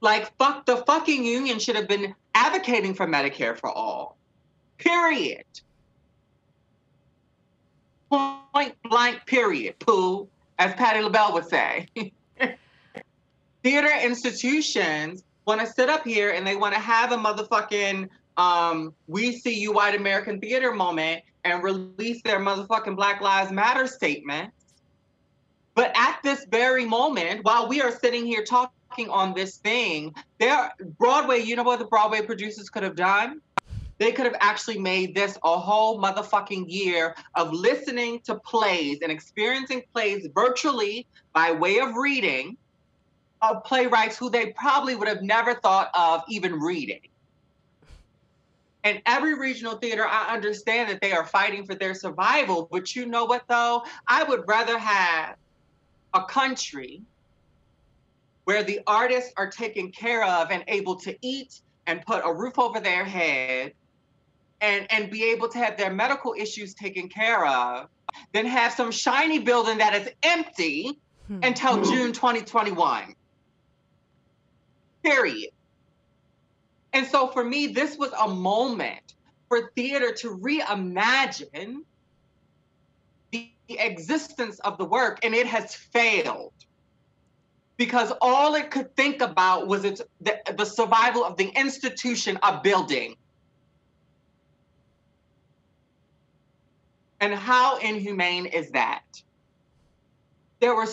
Like, fuck, the fucking union should have been advocating for Medicare for all. Period. Point blank, period. Pooh, as Patti LaBelle would say. *laughs* Theater institutions want to sit up here and they want to have a motherfucking um, we see you white American theater moment and release their motherfucking Black Lives Matter statement. But at this very moment, while we are sitting here talking, on this thing, there Broadway, you know what the Broadway producers could have done? They could have actually made this a whole motherfucking year of listening to plays and experiencing plays virtually by way of reading of playwrights who they probably would have never thought of even reading. And every regional theater, I understand that they are fighting for their survival. But you know what, though? I would rather have a country where the artists are taken care of and able to eat and put a roof over their head and, and be able to have their medical issues taken care of than have some shiny building that is empty hmm. until June 2021. Period. And so for me, this was a moment for theater to reimagine the existence of the work, and it has failed because all it could think about was its the, the survival of the institution of building. And how inhumane is that? There were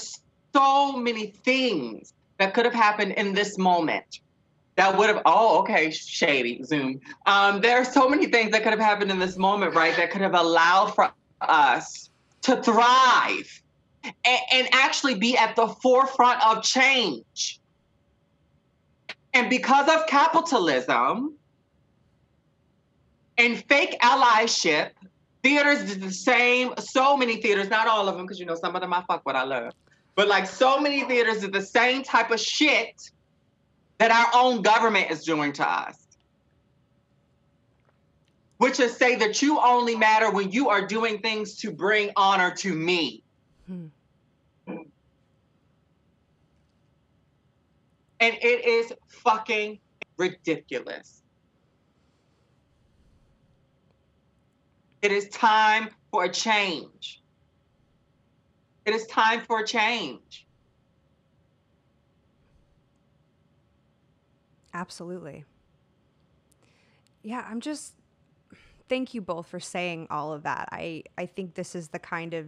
so many things that could have happened in this moment that would have oh okay shady zoom um, there are so many things that could have happened in this moment right that could have allowed for us to thrive and, and actually be at the forefront of change. And because of capitalism and fake allyship, theaters is the same. So many theaters, not all of them, because you know some of them I fuck what I love, but like so many theaters are the same type of shit that our own government is doing to us. Which is say that you only matter when you are doing things to bring honor to me. Hmm. And it is fucking ridiculous. It is time for a change. It is time for a change. Absolutely. Yeah, I'm just thank you both for saying all of that. I I think this is the kind of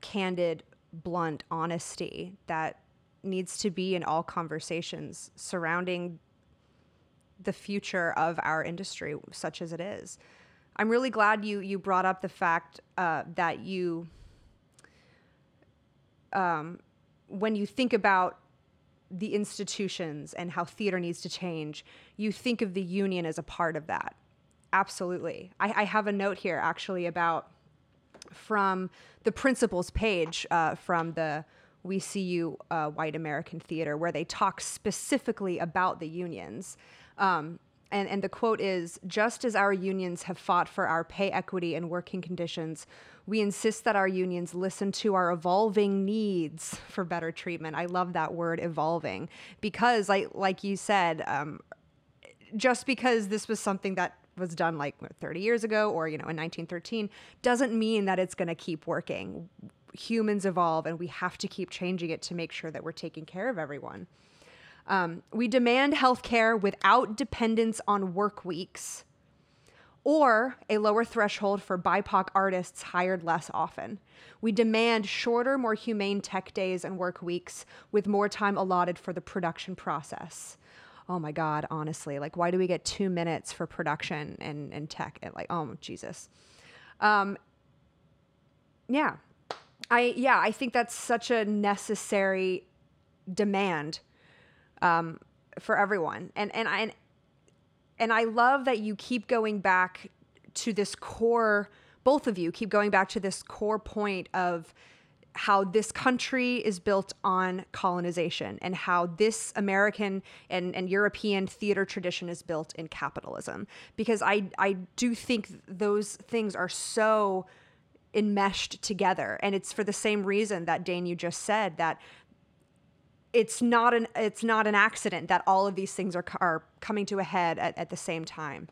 candid, blunt honesty that needs to be in all conversations surrounding the future of our industry, such as it is. I'm really glad you you brought up the fact uh, that you, um, when you think about the institutions and how theater needs to change, you think of the union as a part of that. Absolutely. I, I have a note here actually about from the principals page uh, from the We See You uh, White American Theater, where they talk specifically about the unions. Um, and, and the quote is just as our unions have fought for our pay equity and working conditions, we insist that our unions listen to our evolving needs for better treatment. I love that word evolving because, like, you said, um, just because this was something that was done like 30 years ago or you know in 1913 doesn't mean that it's going to keep working humans evolve and we have to keep changing it to make sure that we're taking care of everyone um, we demand health care without dependence on work weeks or a lower threshold for BIPOC artists hired less often. We demand shorter, more humane tech days and work weeks with more time allotted for the production process. Oh my God, honestly, like, why do we get two minutes for production and, and tech? And like, oh, Jesus. Um, yeah. I, yeah, I think that's such a necessary demand um, for everyone. And and I and I love that you keep going back to this core. Both of you keep going back to this core point of how this country is built on colonization and how this American and, and European theater tradition is built in capitalism. Because I, I do think those things are so enmeshed together. And it's for the same reason that Dane, you just said that it's not an it's not an accident that all of these things are are coming to a head at, at the same time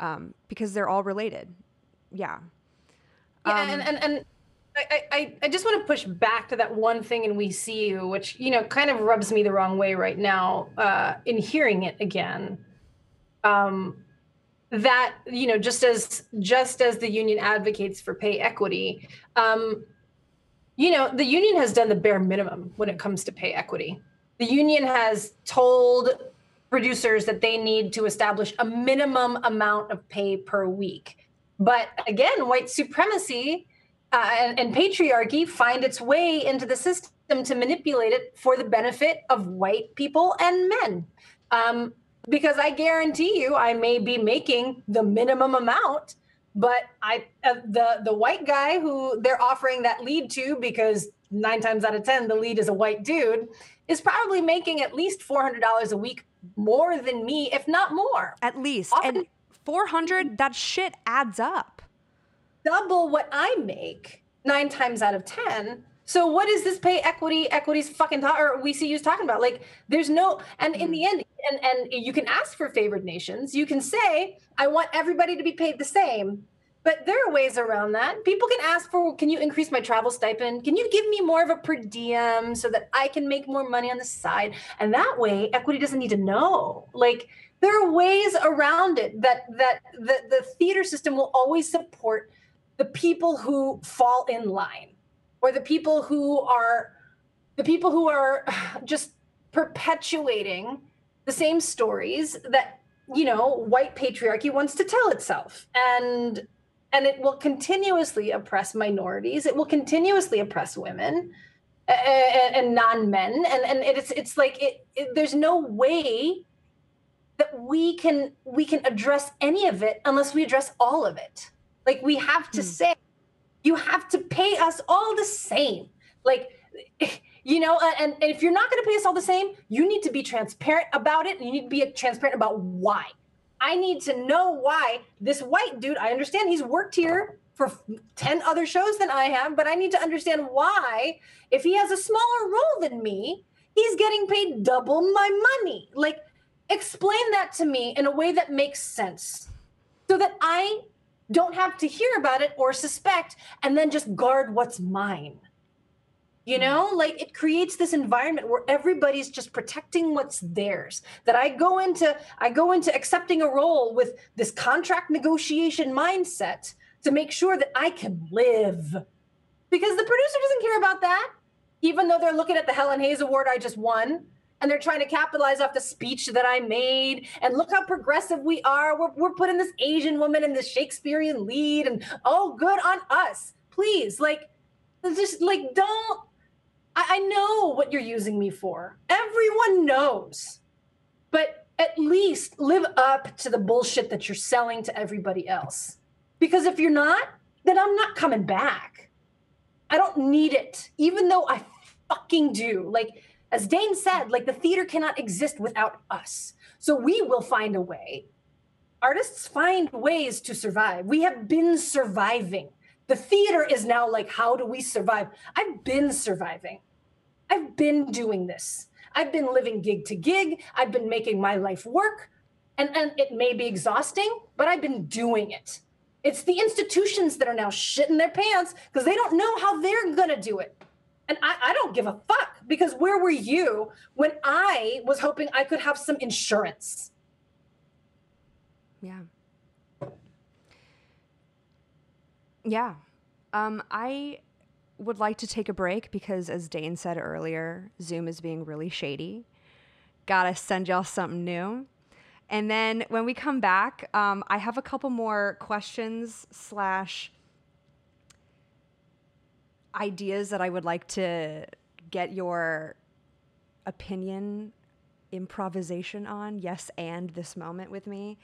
um, because they're all related. Yeah. Yeah, um, and, and and I, I I just want to push back to that one thing and We See You, which you know kind of rubs me the wrong way right now uh, in hearing it again. Um, that you know just as just as the union advocates for pay equity um, you know, the union has done the bare minimum when it comes to pay equity. The union has told producers that they need to establish a minimum amount of pay per week. But again, white supremacy uh, and, and patriarchy find its way into the system to manipulate it for the benefit of white people and men. Um, because I guarantee you, I may be making the minimum amount but I uh, the the white guy who they're offering that lead to because nine times out of ten the lead is a white dude is probably making at least four hundred dollars a week more than me, if not more. At least Often, and four hundred that shit adds up. Double what I make nine times out of ten. So what is this pay equity equities fucking talk or we see you talking about? Like there's no and in the mm. end and and you can ask for favored nations. You can say I want everybody to be paid the same. But there are ways around that. People can ask for, can you increase my travel stipend? Can you give me more of a per diem so that I can make more money on the side? And that way, equity doesn't need to know. Like there are ways around it that that the, the theater system will always support the people who fall in line or the people who are the people who are *sighs* just perpetuating the same stories that you know white patriarchy wants to tell itself. And and it will continuously oppress minorities. It will continuously oppress women and, and non-men. And and it's it's like it, it, there's no way that we can we can address any of it unless we address all of it. Like we have to mm. say you have to pay us all the same like *laughs* you know and, and if you're not going to pay us all the same you need to be transparent about it and you need to be transparent about why i need to know why this white dude i understand he's worked here for 10 other shows than I have, but I need to understand why, if he has a smaller role than me, he's getting paid double my money. Like, explain that to me in a way that makes sense so that I don't have to hear about it or suspect and then just guard what's mine. You hmm. know, like it creates this environment where everybody's just protecting what's theirs. That I go into I go into accepting a role with this contract negotiation mindset to make sure that I can live. Because the producer doesn't care about that, even though they're looking at the Helen Hayes Award I just won and they're trying to capitalize off the speech that I made. And look how progressive we are. We're, we're putting this Asian woman in the Shakespearean lead, and oh, good on us. Please, like, just like, don't. I, I know what you're using me for. Everyone knows. But at least live up to the bullshit that you're selling to everybody else. Because if you're not, then I'm not coming back. I don't need it, even though I fucking do. Like, as Dane said, like the theater cannot exist without us. So we will find a way. Artists find ways to survive. We have been surviving. The theater is now like, how do we survive? I've been surviving. I've been doing this. I've been living gig to gig. I've been making my life work. And, and it may be exhausting, but I've been doing it. It's the institutions that are now shitting their pants because they don't know how they're going to do it. And I, I, don't give a fuck because where were you when I was hoping I could have some insurance? Yeah. Yeah. Um, I would like to take a break because, as Dane said earlier, Zoom is being really shady. Gotta send y'all something new. And then when we come back, um, I have a couple more questions slash ideas that I would like to get your opinion, improvisation on. Yes, and this moment with me.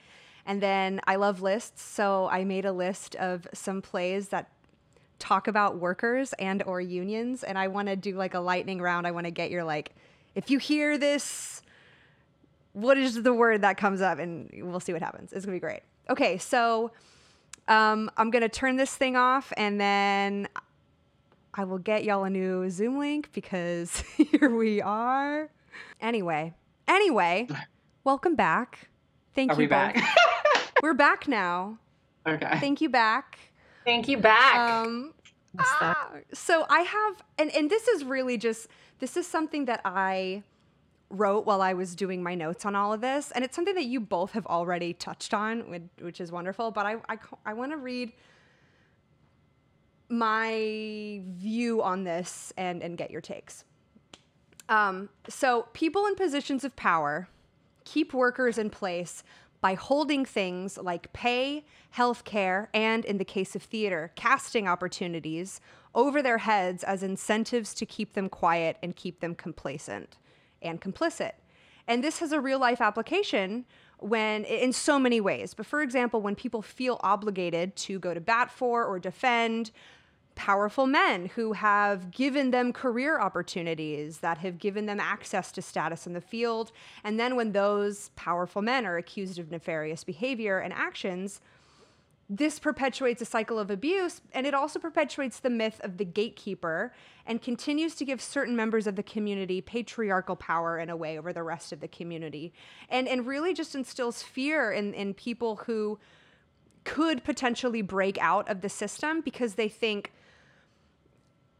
And then I love lists, so I made a list of some plays that talk about workers and or unions and I want to do like a lightning round. I want to get your like if you hear this what is the word that comes up and we'll see what happens. It's going to be great. Okay, so um, I'm going to turn this thing off and then I will get y'all a new Zoom link because *laughs* here we are. Anyway, anyway, *laughs* welcome back. Thank are you. Are we back? *laughs* We're back now. Okay. Thank you back. Thank you back. Um, ah, so I have, and, and this is really just, this is something that I wrote while I was doing my notes on all of this. And it's something that you both have already touched on, which is wonderful. But I, I, I want to read my view on this and, and get your takes. Um, so, people in positions of power keep workers in place by holding things like pay, healthcare, and in the case of theater, casting opportunities over their heads as incentives to keep them quiet and keep them complacent and complicit. And this has a real life application when in so many ways. But for example, when people feel obligated to go to bat for or defend powerful men who have given them career opportunities, that have given them access to status in the field. And then when those powerful men are accused of nefarious behavior and actions, this perpetuates a cycle of abuse and it also perpetuates the myth of the gatekeeper and continues to give certain members of the community patriarchal power in a way over the rest of the community and and really just instills fear in in people who could potentially break out of the system because they think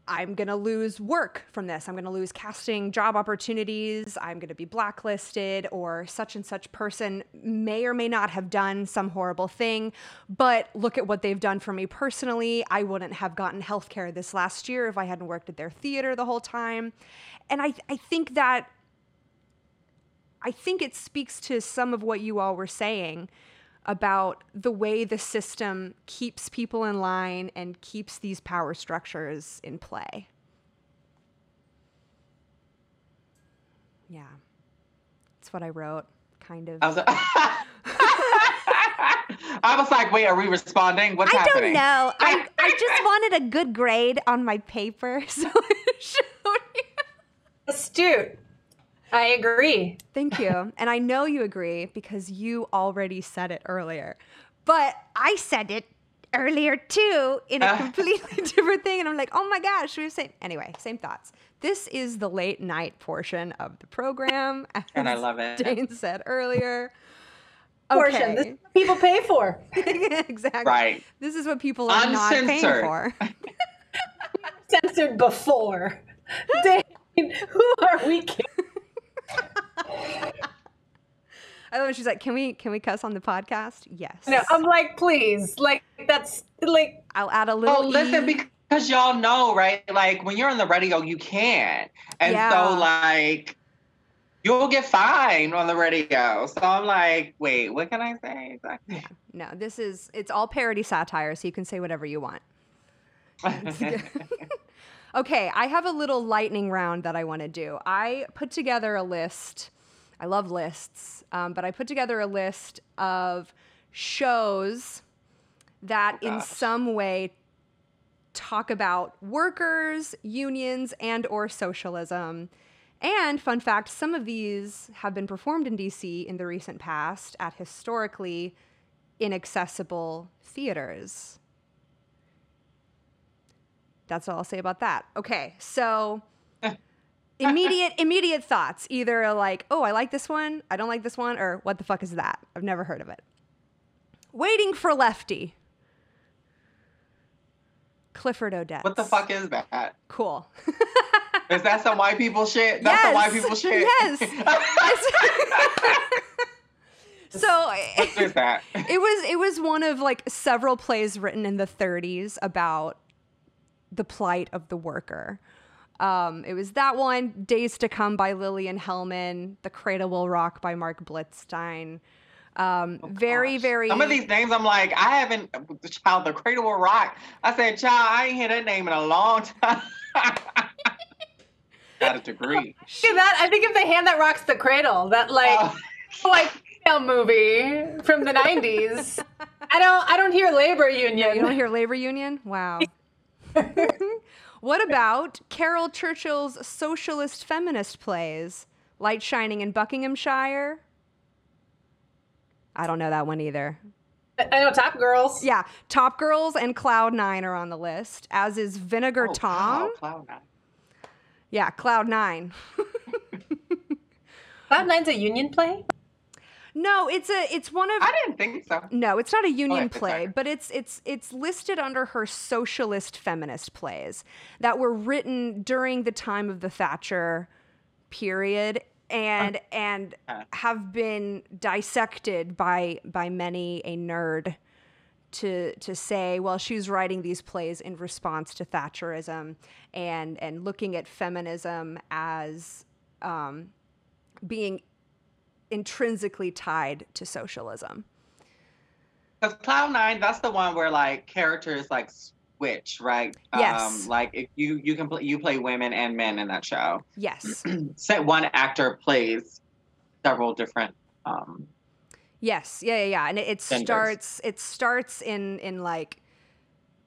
I'm going to lose work from this. I'm going to lose casting job opportunities. I'm going to be blacklisted, or such and such person may or may not have done some horrible thing. But look at what they've done for me personally. I wouldn't have gotten healthcare this last year if I hadn't worked at their theater the whole time. And I, I think that, I think it speaks to some of what you all were saying about the way the system keeps people in line and keeps these power structures in play. Yeah. That's what I wrote, kind of. I was, *laughs* I was like, wait, are we responding? What's happening? I don't know. I, *laughs* I just wanted a good grade on my paper, *laughs* so I showed you. Astute. I agree. Thank you. And I know you agree because you already said it earlier. But I said it earlier too in a uh. completely *laughs* different thing. And I'm like, oh my gosh, we have same anyway, same thoughts. This is the late night portion of the program. *laughs* And I love it. Dane said earlier. Portion. This Okay. is what people pay for. *laughs* exactly. Right. This is what people are not paying for. Censored before. Dane, who are we kidding? I love when she's like, "Can we can we cuss on the podcast?" Yes. No, I'm like, please. Like, that's like, I'll add a oh, little. Oh, listen, E. because y'all know, right? Like when you're on the radio, you can't, and Yeah. so like you'll get fined on the radio. So I'm like, wait, what can I say exactly? No, this is it's all parody satire, so you can say whatever you want. *laughs* *laughs* Okay, I have a little lightning round that I want to do. I put together a list. I love lists, um, but I put together a list of shows that, Oh, in some way, talk about workers, unions, and or socialism. And fun fact, some of these have been performed in DC in the recent past at historically inaccessible theaters. That's all I'll say about that. Okay, so immediate *laughs* immediate thoughts. Either like, oh, I like this one, I don't like this one, or what the fuck is that? I've never heard of it. Waiting for Lefty. Clifford Odets. What the fuck is that? Cool. *laughs* Is that some white people shit? That's some white people shit. yes. *laughs* so what is that? it was it was one of like several plays written in the 30s about the plight of the worker. Um, it was that one, Days to Come by Lillian Hellman, The Cradle Will Rock by Marc Blitzstein. Um, very, Oh, Gosh. very. Some of these names, I'm like, I haven't. Child, the Cradle Will Rock. I said, child, I ain't hear that name in a long time. *laughs* Got a degree. *laughs* see that? I think if they hand that rocks the cradle, that like, Oh. *laughs* like female movie from the 90s. I don't, I don't hear labor union. You don't hear labor union? Wow. What about Caryl Churchill's socialist feminist plays, Light Shining in Buckinghamshire? I don't know that one either. I know Top Girls. Yeah, Top Girls and Cloud Nine are on the list, as is Vinegar Oh, Tom. wow, Cloud Nine. Yeah, Cloud Nine. *laughs* Cloud Nine's a union play. No, it's a it's one of I didn't think so. No, it's not a union play, but it's it's it's listed under her socialist feminist plays that were written during the time of the Thatcher period and and have been dissected by by many a nerd to to say, well, she's writing these plays in response to Thatcherism and and looking at feminism as um, being intrinsically tied to socialism. Because Cloud Nine, that's the one where like characters like switch, right? Yes. Um, like if you you can play you play women and men in that show. Yes. *clears throat* Say one actor plays several different. Um, Yes, yeah, yeah, yeah. And it, it starts it starts in in like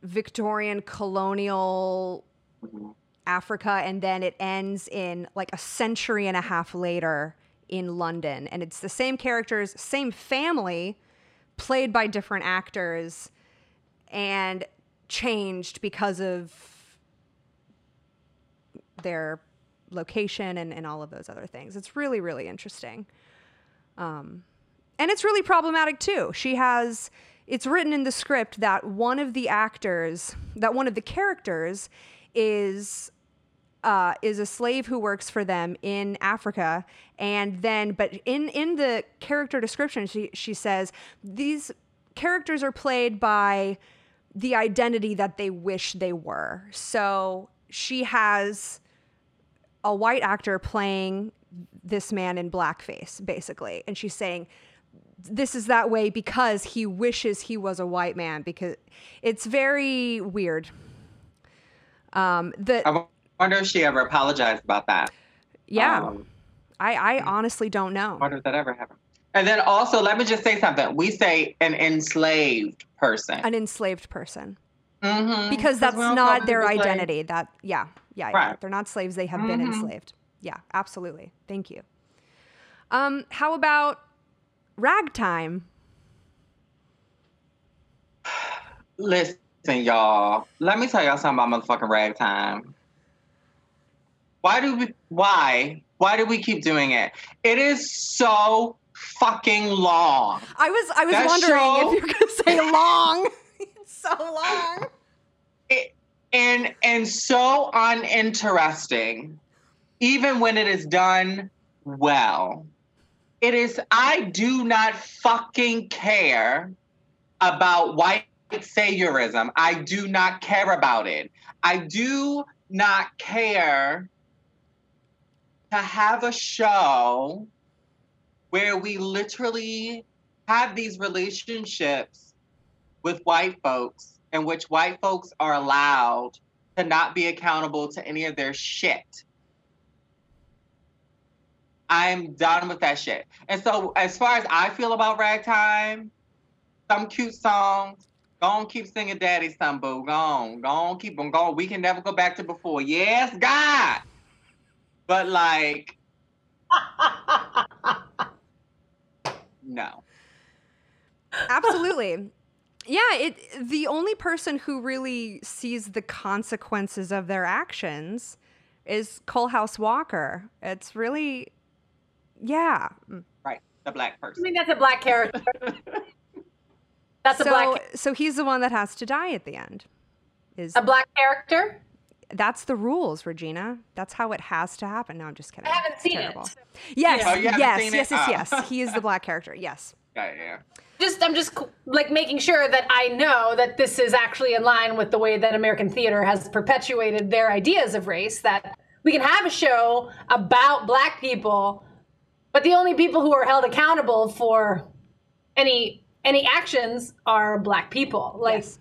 Victorian colonial mhm. Africa and then it ends in like a century and a half later in London. And it's the same characters, same family, played by different actors and changed because of their location and, and all of those other things. It's really, really interesting. Um, and it's really problematic too. She has, it's written in the script that one of the actors, that one of the characters is uh, is a slave who works for them in Africa, and then, but in in the character description, she she says these characters are played by the identity that they wish they were. So she has a white actor playing this man in blackface, basically, and she's saying this is that way because he wishes he was a white man because it's very weird. Um, the I wonder if she ever apologized about that. yeah, Um, I, I honestly don't know. Why does that ever happen? And then also, let me just say something. We say an enslaved person. An enslaved person. Mhm. Because that's don't their people slaves. identity. That yeah, yeah, yeah. Right. They're not slaves, they have been Mhm. enslaved. Yeah, absolutely. Thank you. Um, how about ragtime? *sighs* Listen, y'all. Let me tell y'all something about motherfucking ragtime. Why do we? Why? Why do we keep doing it? It is so fucking long. I was I was That wondering show- if you're gonna say *laughs* long. it's so long. It, and and so uninteresting, even when it is done well. It is. I do not fucking care about white saviorism. I do not care about it. I do not care to have a show where we literally have these relationships with white folks in which white folks are allowed to not be accountable to any of their shit. I'm done with that shit. And so, as far as I feel about ragtime, some cute songs. Go on, keep singing Daddy Some Boo. Go on, go on, keep them going. We can never go back to before. Yes, God. But like, *laughs* no. Absolutely. Yeah, it the only person who really sees the consequences of their actions is Coalhouse Walker. It's really yeah. Right. The black person. I mean, that's a black character. *laughs* That's a so black so he's the one that has to die at the end. Is a black character. That's the rules, Regina. That's how it has to happen. No, I'm just kidding. I haven't It's seen terrible. it. Yes, Oh, you haven't yes, it? yes, yes, Oh. yes. He is the black character. Yes. Yeah, yeah. Just I'm just like making sure that I know that this is actually in line with the way that American theater has perpetuated their ideas of race. That we can have a show about black people, but the only people who are held accountable for any any actions are black people. Like yes.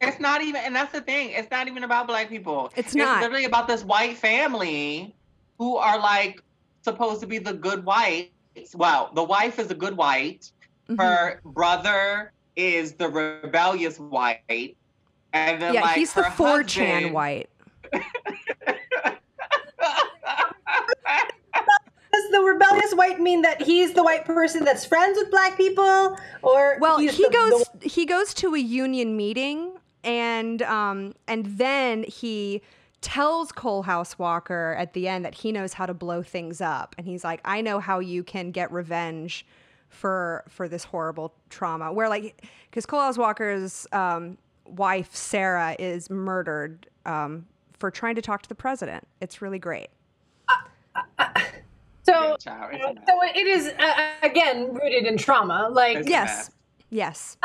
It's not even, and that's the thing. It's not even about black people. It's not. It's literally about this white family who are like supposed to be the good whites. Well, the wife is a good white. Mhm. Her brother is the rebellious white, and then yeah, like he's the 4chan husband- white. *laughs* Does the rebellious white mean that he's the white person that's friends with black people, or Well, he the- goes the- he goes to a union meeting and um and then he tells Coalhouse Walker at the end that he knows how to blow things up and he's like I know how you can get revenge for for this horrible trauma where like cuz Coalhouse Walker's um wife Sarah is murdered um for trying to talk to the president. It's really great. so. Child, it's a. So it is uh, again rooted in trauma. Like It's Yes. mess. Yes.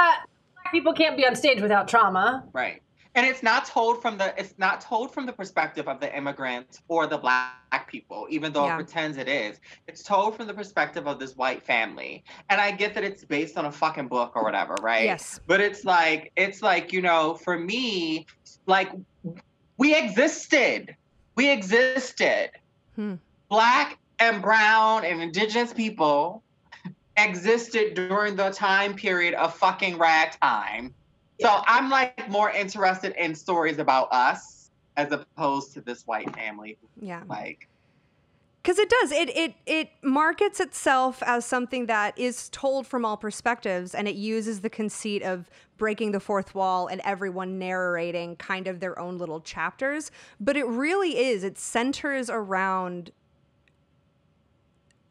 Black people can't be on stage without trauma. Right. And it's not told from the it's not told from the perspective of the immigrants or the black people, even though Yeah. it pretends it is. It's told from the perspective of this white family. And I get that it's based on a fucking book or whatever, right? Yes. But it's like it's like, you know, for me, like we existed. We existed. Hmm. Black and brown and indigenous people existed during the time period of fucking ragtime. So I'm like more interested in stories about us as opposed to this white family. Yeah. Like, because it does it it it markets itself as something that is told from all perspectives and it uses the conceit of breaking the fourth wall and everyone narrating kind of their own little chapters but it really is it centers around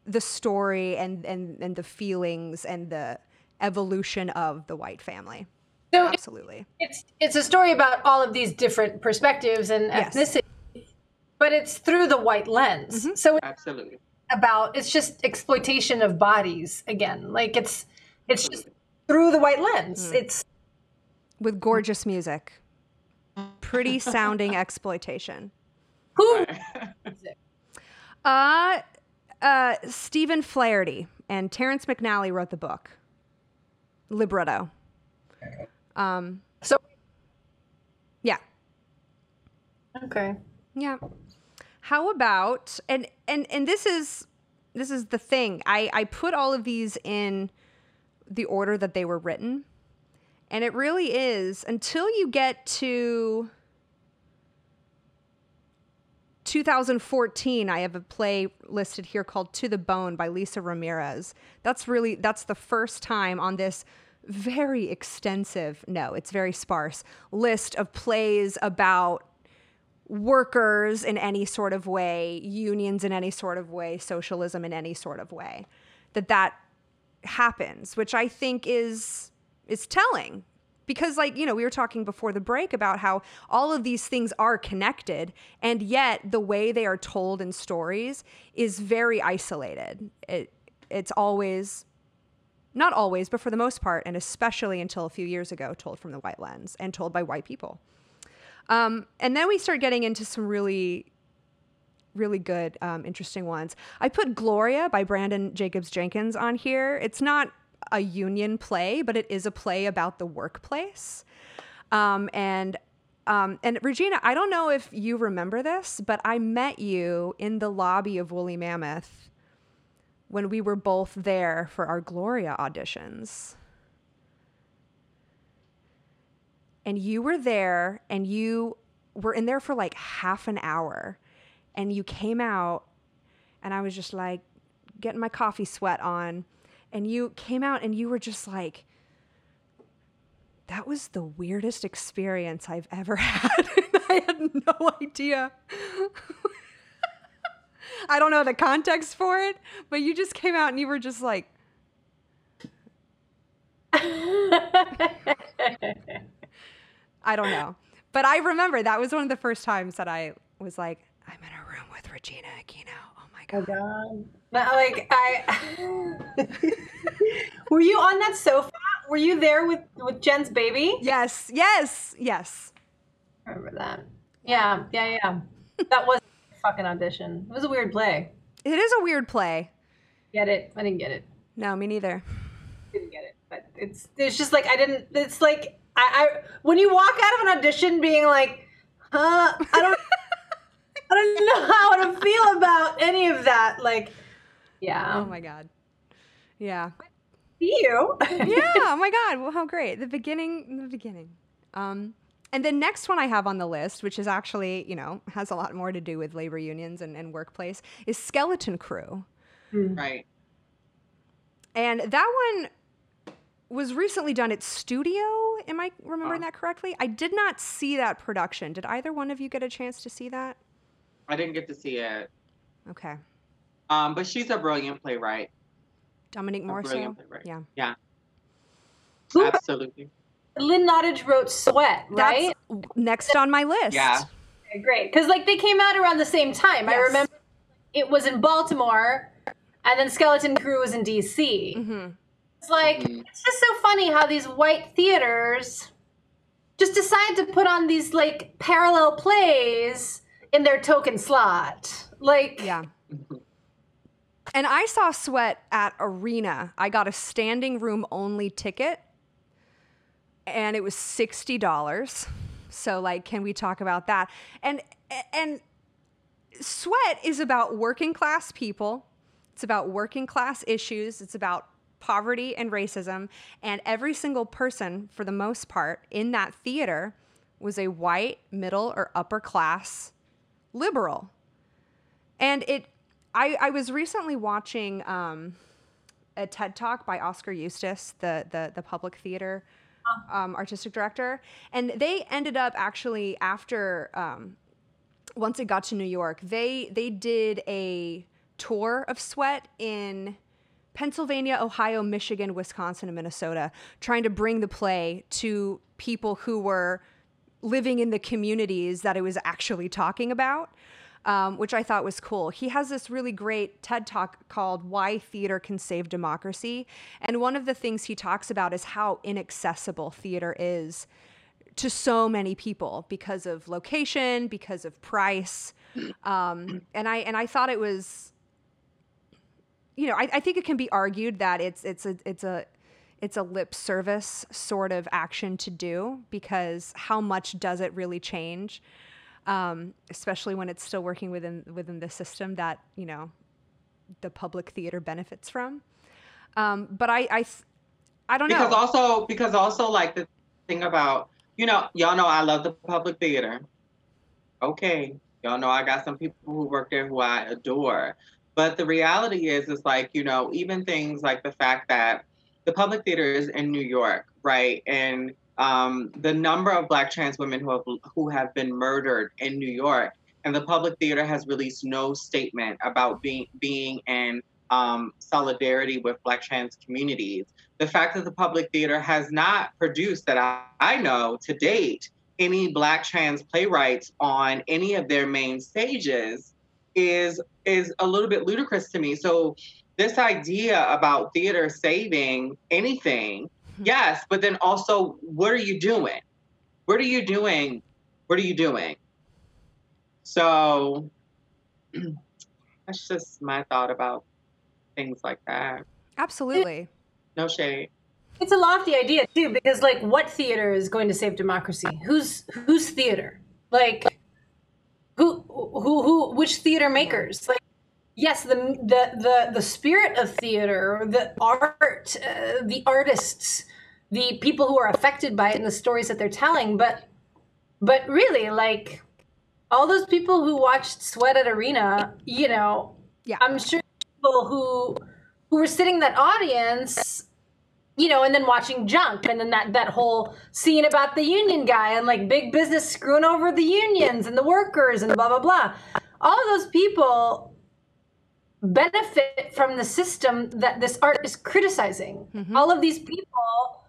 the story and and and the feelings and the evolution of the white family So absolutely it's it's a story about all of these different perspectives and Yes. ethnicity, but it's through the white lens. Mhm. So it's absolutely. about it's just exploitation of bodies again. Like it's it's just through the white lens. Mm. It's with gorgeous music pretty sounding exploitation who *laughs* Uh, uh, Stephen Flaherty and Terrence McNally wrote the book. Libretto. Um, so yeah, okay. yeah. How about and and and this is this is the thing. I I put all of these in the order that they were written. And it really is until you get to 2014 i have a play listed here called to the bone by lisa ramirez. That's really that's the first time on this very extensive no it's very sparse list of plays about workers in any sort of way unions in any sort of way socialism in any sort of way that that happens which i think is is telling because like you know we were talking before the break about how all of these things are connected and yet the way they are told in stories is very isolated. It it's always not always but for the most part and especially until a few years ago told from the white lens and told by white people. Um, and then we start getting into some really really good um, interesting ones. I put gloria by Branden jacobs jenkins on here. It's not a union play, but it is a play about the workplace. Um, and um, and Regina, I don't know if you remember this, but I met you in the lobby of Woolly Mammoth when we were both there for our Gloria auditions. And you were there, and you were in there for like half an hour, and you came out, and I was just like getting my coffee sweat on and you came out and you were just like that was the weirdest experience I've ever *laughs* had. I had no idea. *laughs* I don't know the context for it, but you just came out and you were just like I don't know. But I remember that was one of the first times that I was like, I'm in a room with Regina Aquino. Oh my god. Oh god. But, like I *laughs* Were you on that sofa? Were you there with with Jen's baby? Yes, yes, yes. I remember that. Yeah, yeah, yeah. that was a fucking audition. It was a weird play. It is a weird play. Get it? I didn't get it. No, me neither. Didn't get it. But it's it's just like I didn't it's like I, I when you walk out of an audition being like, huh, I don't I don't know how to feel about any of that. Like, yeah. Oh my god. Yeah. See you. *laughs* yeah. Oh my god. Well, how great. The beginning. The beginning. Um, and the next one I have on the list, which is actually, you know, has a lot more to do with labor unions and, and workplace, is Skeleton Crew. Right. And that one was recently done at Studio. Am I remembering Oh. that correctly? I did not see that production. Did either one of you get a chance to see that? I didn't get to see it. Okay. Um, but she's a brilliant playwright. Dominique Morisseau. brilliant playwright. Yeah. Yeah. Who- Absolutely. Lynn Nottage wrote Sweat, right? That's next on my list. Yeah. Okay, great. Because like they came out around the same time. I remember it was in Baltimore, and then Skeleton Crew was in DC. hmm It's like Mhm. it's just so funny how these white theaters just decide to put on these like parallel plays in their token slot. Like Yeah. And I saw Sweat at Arena. I got a standing room only ticket and it was $60. So like can we talk about that? And and Sweat is about working class people. It's about working class issues. It's about poverty and racism. And every single person, for the most part, in that theater was a white, middle, or upper class liberal. And it, I, I was recently watching um, a TED talk by Oskar Eustis, the the, the public theater um, artistic director, and they ended up actually after um, once it got to New York, they they did a tour of Sweat in Pennsylvania, Ohio, Michigan, Wisconsin, and Minnesota, trying to bring the play to people who were living in the communities that it was actually talking about, um, which I thought was cool. He has this really great TED talk called Why Theater Can Save Democracy. And one of the things he talks about is how inaccessible theater is to so many people because of location, because of price. Um, and I and I thought it was you know, I, I think it can be argued that it's it's a it's a it's a lip service sort of action to do because how much does it really change, um, especially when it's still working within within the system that you know the public theater benefits from. Um, but I don't because know. Because also because also like the thing about you know y'all know I love the public theater. Okay, y'all know I got some people who work there who I adore, but the reality is is like you know even things like the fact that the public theater is in New York, right, and um, the number of Black trans women who have who have been murdered in New York, and the public theater has released no statement about being being in um, solidarity with Black trans communities. The fact that the public theater has not produced that I, I know to date any black trans playwrights on any of their main stages is is a little bit ludicrous to me. So this idea about theater saving anything hmm. yes but then also what are you doing what are you doing what are you doing so *clears throat* that's just my thought about things like that Absolutely. no shade It's a lofty idea too, because like, what theater is going to save democracy? Who's whose theater? Like, who who who? Which theater makers? Like, yes, the the the the spirit of theater, the art, uh, the artists, the people who are affected by it, and the stories that they're telling. But but really, like, all those people who watched Sweat at Arena, you know, Yeah. I'm sure people who who were sitting in that audience you know, and then watching Junk, and then that that whole scene about the union guy and like big business screwing over the unions and the workers and blah blah blah. All of those people benefit from the system that this art is criticizing. Mm-hmm. All of these people,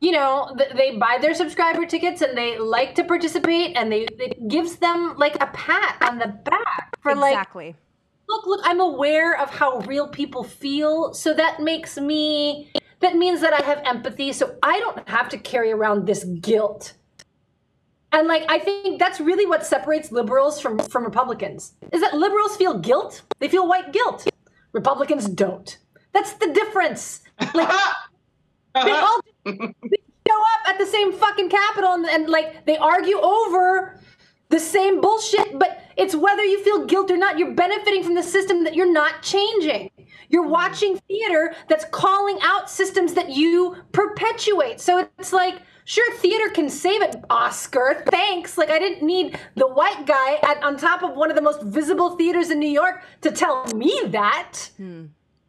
you know, th- they buy their subscriber tickets and they like to participate, and they it gives them like a pat on the back for like exactly. look look i'm aware of how real people feel so that makes me that means that i have empathy so i don't have to carry around this guilt and like i think that's really what separates liberals from from republicans is that liberals feel guilt. They feel white guilt. Republicans don't. That's the difference. Like *laughs* they all they show up at the same fucking capitol and, and like they argue over the same bullshit, but it's whether you feel guilt or not, you're benefiting from the system that you're not changing. You're mm-hmm. watching theater that's calling out systems that you perpetuate. So it's like, sure, theater can save it, Oskar. Thanks. Like, I didn't need the white guy at, on top of one of the most visible theaters in New York to tell me that. Hmm.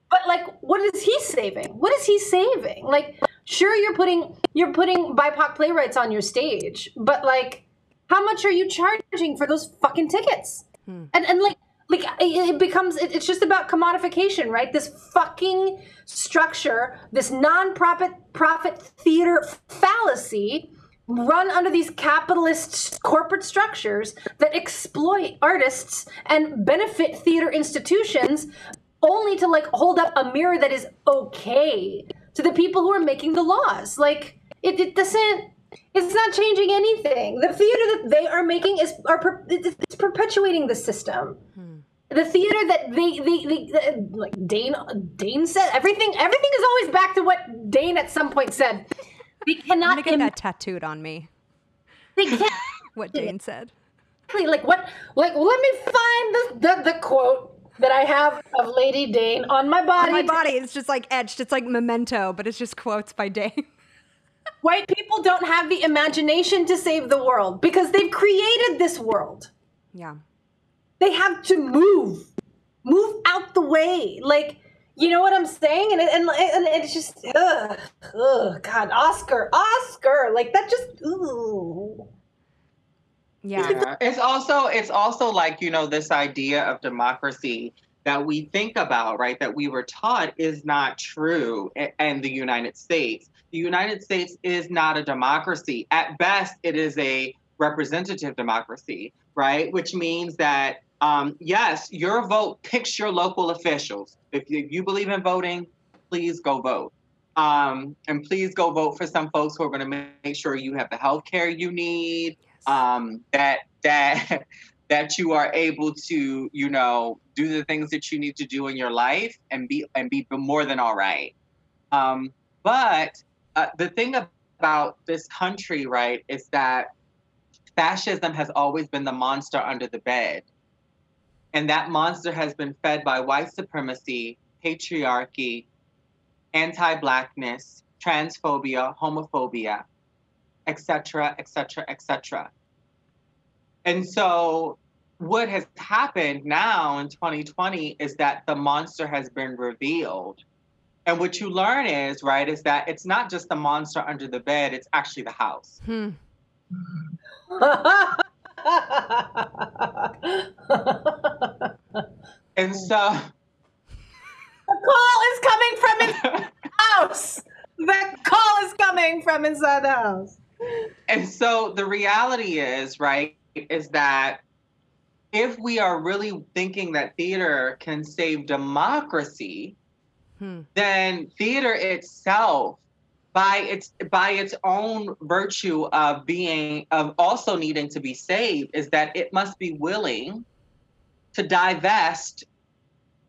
But like, what is he saving? What is he saving? Like, sure, you're putting you're putting BIPOC playwrights on your stage, but like, how much are you charging for those fucking tickets? Hmm. And and like like it becomes it's just about commodification, right? This fucking structure, this non-profit profit theater fallacy run under these capitalist corporate structures that exploit artists and benefit theater institutions only to like hold up a mirror that is okay to the people who are making the laws. Like it, it doesn't it's not changing anything. The theater that they are making is are it's perpetuating the system hmm. The theater that they, they, they, like Dane, Dane said everything. Everything is always back to what Dane at some point said. They I'm cannot. gonna get Im- that tattooed on me. they can't. *laughs* What Dane said. like what? Like let me find the, the the quote that I have of Lady Dane on my body. On my body, it's just like etched. It's like memento, but it's just quotes by Dane. *laughs* White people don't have the imagination to save the world because they've created this world. Yeah. They have to move move out the way like you know what i'm saying and, and, and it's just ugh, ugh, god oscar oscar like that just ooh. Yeah. Yeah. It's also it's also like, you know, this idea of democracy that we think about, right, that we were taught is not true i- in the United States. The United States is not a democracy. At best, it is a representative democracy, right? Which means that um, yes, your vote picks your local officials. If you, if you believe in voting, please go vote. Um, and please go vote for some folks who are going to make sure you have the health care you need, um, that that *laughs* that you are able to, you know, do the things that you need to do in your life and be and be more than all right. Um, but uh, the thing about this country, right, is that fascism has always been the monster under the bed. And that monster has been fed by white supremacy, patriarchy, anti blackness, transphobia, homophobia, etc., etc., etc. And so, what has happened now in 2020 is that the monster has been revealed. And what you learn is, right, is that it's not just the monster under the bed, it's actually the house. Hmm. *laughs* And so, The call is coming from his house. The call is coming from inside the house. and so the reality is, right, is that if we are really thinking that theater can save democracy, Hmm. then theater itself by its by its own virtue of being of also needing to be saved is that it must be willing to divest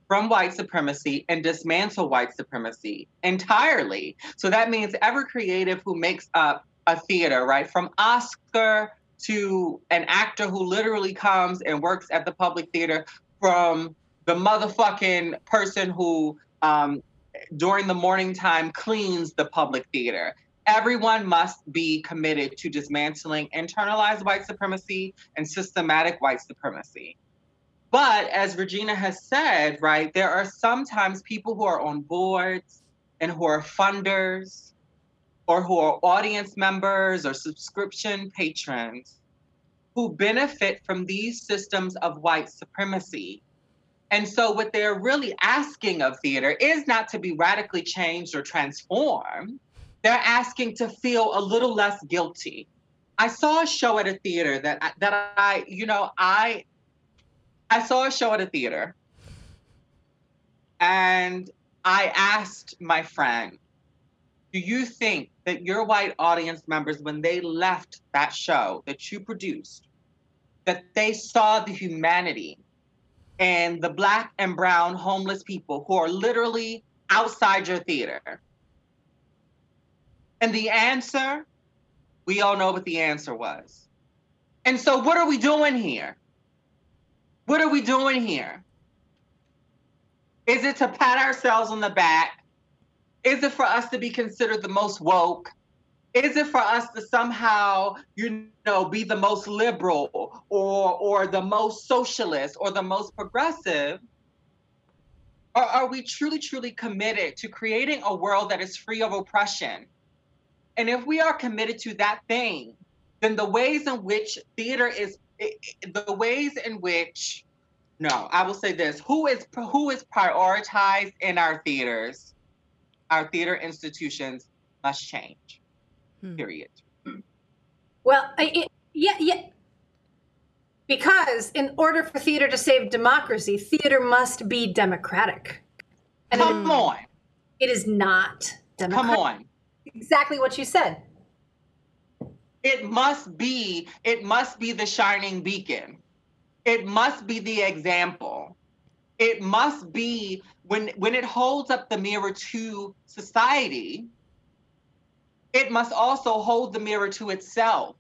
from white supremacy and dismantle white supremacy entirely. So that means every creative who makes up a theater, right, from Oskar to an actor who literally comes and works at the public theater, from the motherfucking person who um, during the morning time cleans the public theater. Everyone must be committed to dismantling internalized white supremacy and systematic white supremacy. But as Regina has said, right, there are sometimes people who are on boards and who are funders or who are audience members or subscription patrons who benefit from these systems of white supremacy. And so, what they're really asking of theater is not to be radically changed or transformed. They're asking to feel a little less guilty. I saw a show at a theater that that I, you know, I I saw a show at a theater, and I asked my friend, "Do you think that your white audience members, when they left that show that you produced, that they saw the humanity?" And the black and brown homeless people who are literally outside your theater? And the answer, we all know what the answer was. And so, what are we doing here? What are we doing here? Is it to pat ourselves on the back? Is it for us to be considered the most woke? Is it for us to somehow, you know, be the most liberal or or the most socialist or the most progressive? Or are we truly, truly committed to creating a world that is free of oppression? And if we are committed to that thing, then the ways in which theater is the ways in which no, I will say this, who is who is prioritized in our theaters, our theater institutions must change Hmm. period. Well, I, it, yeah, yeah. Because in order for theater to save democracy, theater must be democratic. And Come it, on, it is not democratic. come on. Exactly what you said. It must be, it must be the shining beacon. It must be the example. It must be when when it holds up the mirror to society, it must also hold the mirror to itself.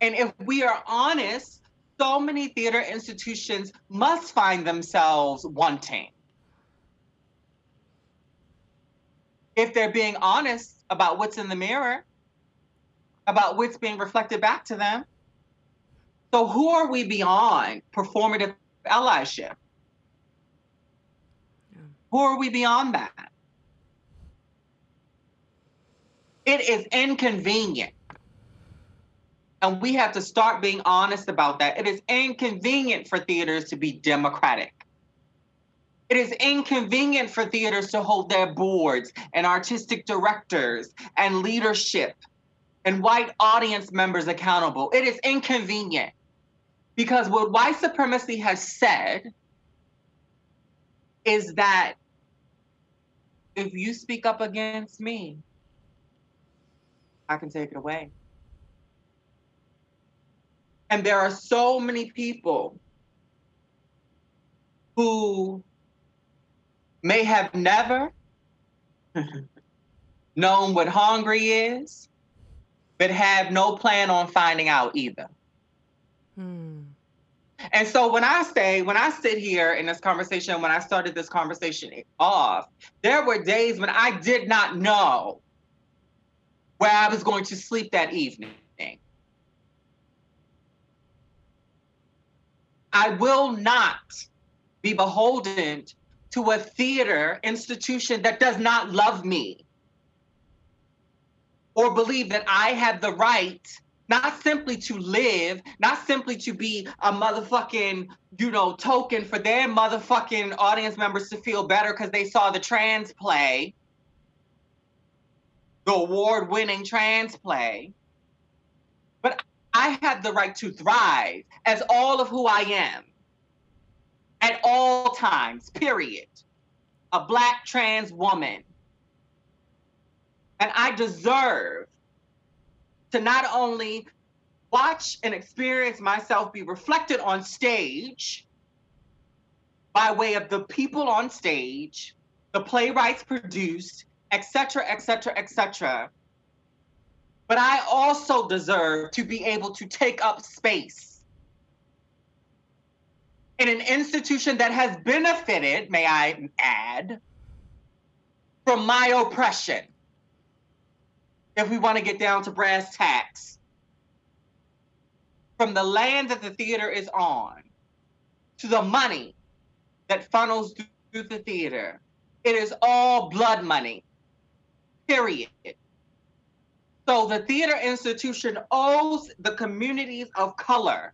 And if we are honest, so many theater institutions must find themselves wanting. If they're being honest about what's in the mirror, about what's being reflected back to them. So, who are we beyond performative allyship? Who are we beyond that? It is inconvenient. And we have to start being honest about that. It is inconvenient for theaters to be democratic. It is inconvenient for theaters to hold their boards and artistic directors and leadership and white audience members accountable. It is inconvenient because what white supremacy has said is that if you speak up against me, I can take it away. And there are so many people who may have never *laughs* known what hungry is, but have no plan on finding out either. Hmm. And so when I say, when I sit here in this conversation, when I started this conversation off, there were days when I did not know where I was going to sleep that evening. I will not be beholden to a theater institution that does not love me or believe that I have the right not simply to live, not simply to be a motherfucking, you know, token for their motherfucking audience members to feel better because they saw the trans play, the award winning trans play. But I have the right to thrive as all of who I am at all times, period. A black trans woman. And I deserve to not only watch and experience myself be reflected on stage by way of the people on stage, the playwrights produced, etc., etc., etc. But I also deserve to be able to take up space in an institution that has benefited, may I add, from my oppression. If we want to get down to brass tacks, from the land that the theater is on to the money that funnels through the theater, it is all blood money, period. So the theater institution owes the communities of color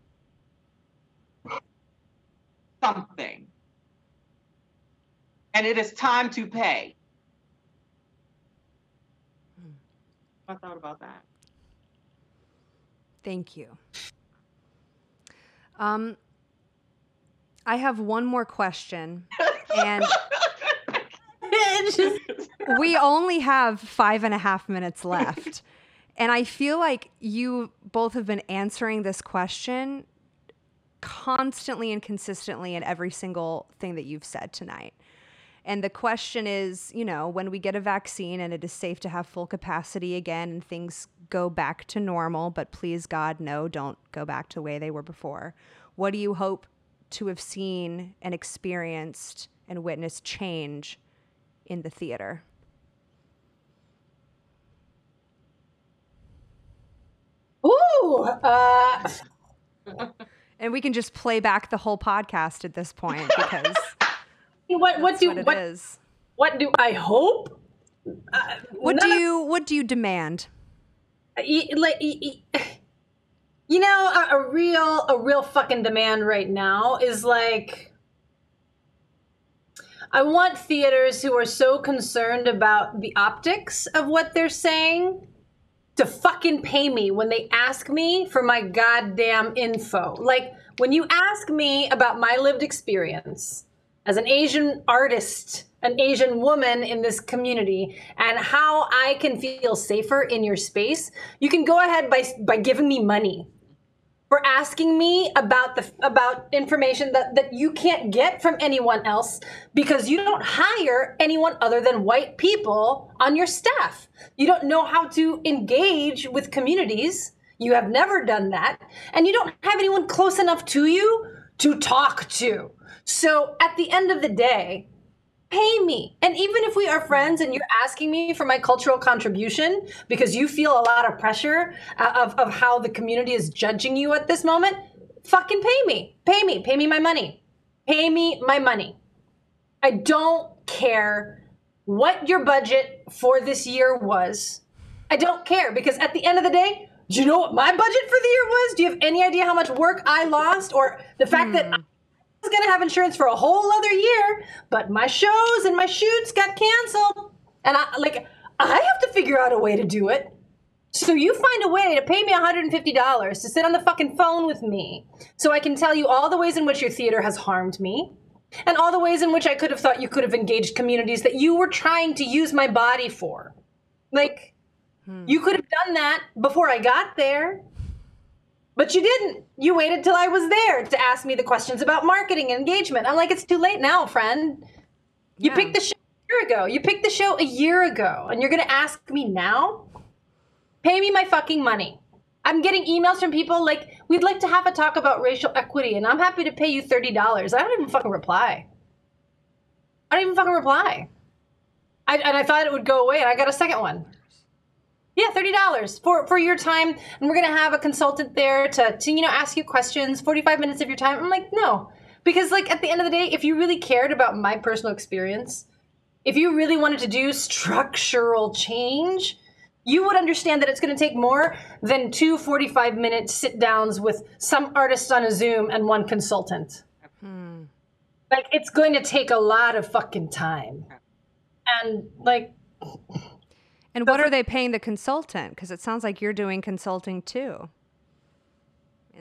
something. And it is time to pay. I thought about that. Thank you. Um, I have one more question, and It's *laughs* *laughs* just we only have five and a half minutes left. *laughs* And I feel like you both have been answering this question constantly and consistently in every single thing that you've said tonight. And the question is, you know, when we get a vaccine and it is safe to have full capacity again and things go back to normal, but please God, no, don't go back to the way they were before. What do you hope to have seen and experienced and witnessed change in the theater? ooh, uh, *laughs* And we can just play back the whole podcast at this point *laughs* because what what do what what is. what do I hope? Uh, What do you what do you demand? like *sighs* you know a, a real a real fucking demand right now is like i want theaters who are so concerned about the optics of what they're saying to fucking pay me when they ask me for my goddamn info. Like when you ask me about my lived experience as an Asian artist, an Asian woman in this community, and how I can feel safer in your space, you can go ahead by by giving me money for asking me about the about information that that you can't get from anyone else because you don't hire anyone other than white people on your staff. You don't know how to engage with communities. You have never done that, and you don't have anyone close enough to you to talk to. So at the end of the day, pay me. And even if we are friends and you're asking me for my cultural contribution because you feel a lot of pressure uh, of, of how the community is judging you at this moment, fucking pay me. Pay me. Pay me my money. Pay me my money. I don't care what your budget for this year was. I don't care because at the end of the day, do you know what my budget for the year was? Do you have any idea how much work I lost or the fact that I was going to have insurance for a whole other year, but my shows and my shoots got canceled. And I like I have to figure out a way to do it. So you find a way to pay me $150 to sit on the fucking phone with me so I can tell you all the ways in which your theater has harmed me and all the ways in which I could have thought you could have engaged communities that you were trying to use my body for. Like hmm. you could have done that before I got there. But you didn't. You waited till I was there to ask me the questions about marketing and engagement. I'm like, it's too late now, friend. You Yeah. picked the show a year ago. You picked the show a year ago, and you're gonna ask me now? Pay me my fucking money. I'm getting emails from people like, we'd like to have a talk about racial equity, and I'm happy to pay you $30. I don't even fucking reply. I don't even fucking reply. I, and I thought it would go away, and I got a second one. Yeah, thirty dollars for for your time, and we're gonna have a consultant there to to you know ask you questions. Forty five minutes of your time. I'm like, no, because like at the end of the day, if you really cared about my personal experience, if you really wanted to do structural change, you would understand that it's going to take more than two 45 minute sit downs with some artists on a Zoom and one consultant. Hmm. Like, it's going to take a lot of fucking time. And, like, And what are they paying the consultant? Because it sounds like you're doing consulting too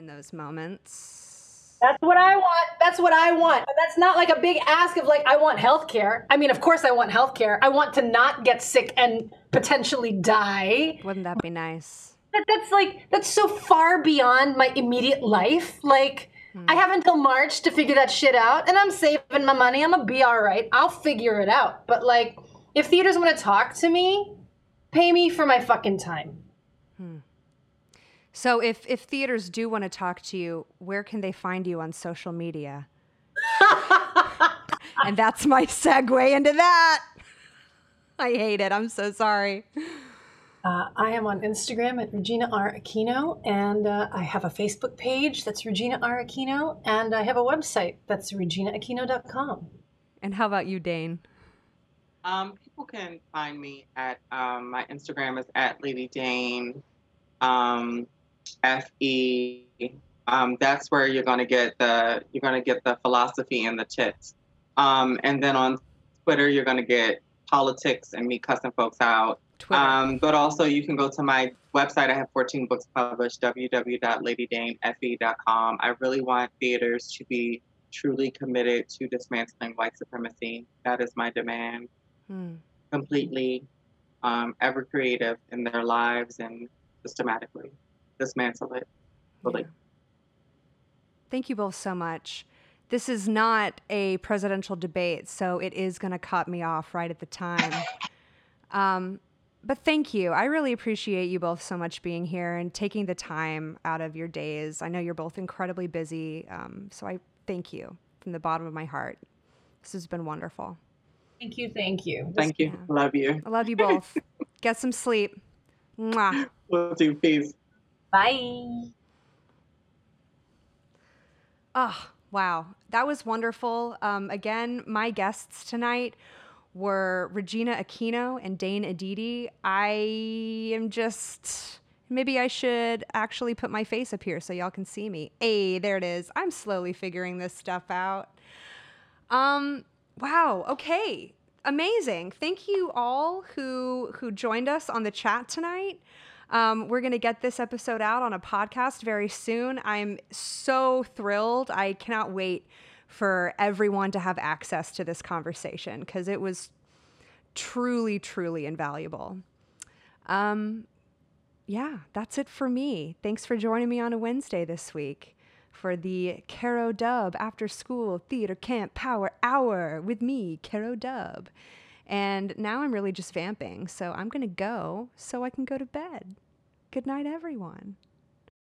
in those moments. That's what I want. That's what I want. And that's not like a big ask of like I want healthcare. I mean, of course I want healthcare. I want to not get sick and potentially die. Wouldn't that be nice? But that's like that's so far beyond my immediate life. Like I hmm. have until March to figure that shit out and I'm saving my money. I'm gonna be all right. I'll figure it out. But like if theaters want to talk to me, pay me for my fucking time. So if if theaters do want to talk to you, where can they find you on social media? *laughs* and that's my segue into that. I hate it. I'm so sorry. Uh, I am on Instagram at Regina R. Aquino, and uh, I have a Facebook page that's Regina R. Aquino, and I have a website that's reginaaquino.com. And how about you, Dane? Um, people can find me at um, my Instagram is at Lady Dane, um, F E. Um, that's where you're gonna get the you're gonna get the philosophy and the tits. Um, and then on Twitter, you're gonna get politics and me cussing folks out. Um, but also you can go to my website. I have 14 books published, www.ladydanefe.com. I really want theaters to be truly committed to dismantling white supremacy. That is my demand. Hmm. Completely, um, ever creative in their lives and systematically dismantle it. Fully. Yeah. Thank you both so much. This is not a presidential debate, so it is going to cut me off right at the time. *laughs* Um, but thank you. I really appreciate you both so much being here and taking the time out of your days. I know you're both incredibly busy, um, so I thank you from the bottom of my heart. This has been wonderful. Thank you, thank you. Thank you. Love you. I love you both. *laughs* Get some sleep. Mwah. *laughs* Will do. Peace. Bye. Oh, wow. That was wonderful. Um, again, my guests tonight were Regina Aquino and Dane Edidi. I am just. Maybe I should actually put my face up here so y'all can see me. Hey, there it is. I'm slowly figuring this stuff out. Um, wow. Okay. Amazing. Thank you all who who joined us on the chat tonight. Um, we're going to get this episode out on a podcast very soon. I'm so thrilled. I cannot wait for everyone to have access to this conversation because it was truly, truly invaluable. Um, yeah, that's it for me. Thanks for joining me on a Wednesday this week for the CaroDubb After School Theater Camp Power Hour with me, CaroDubb. And now I'm really just vamping, so I'm going to go so I can go to bed. Good night, everyone.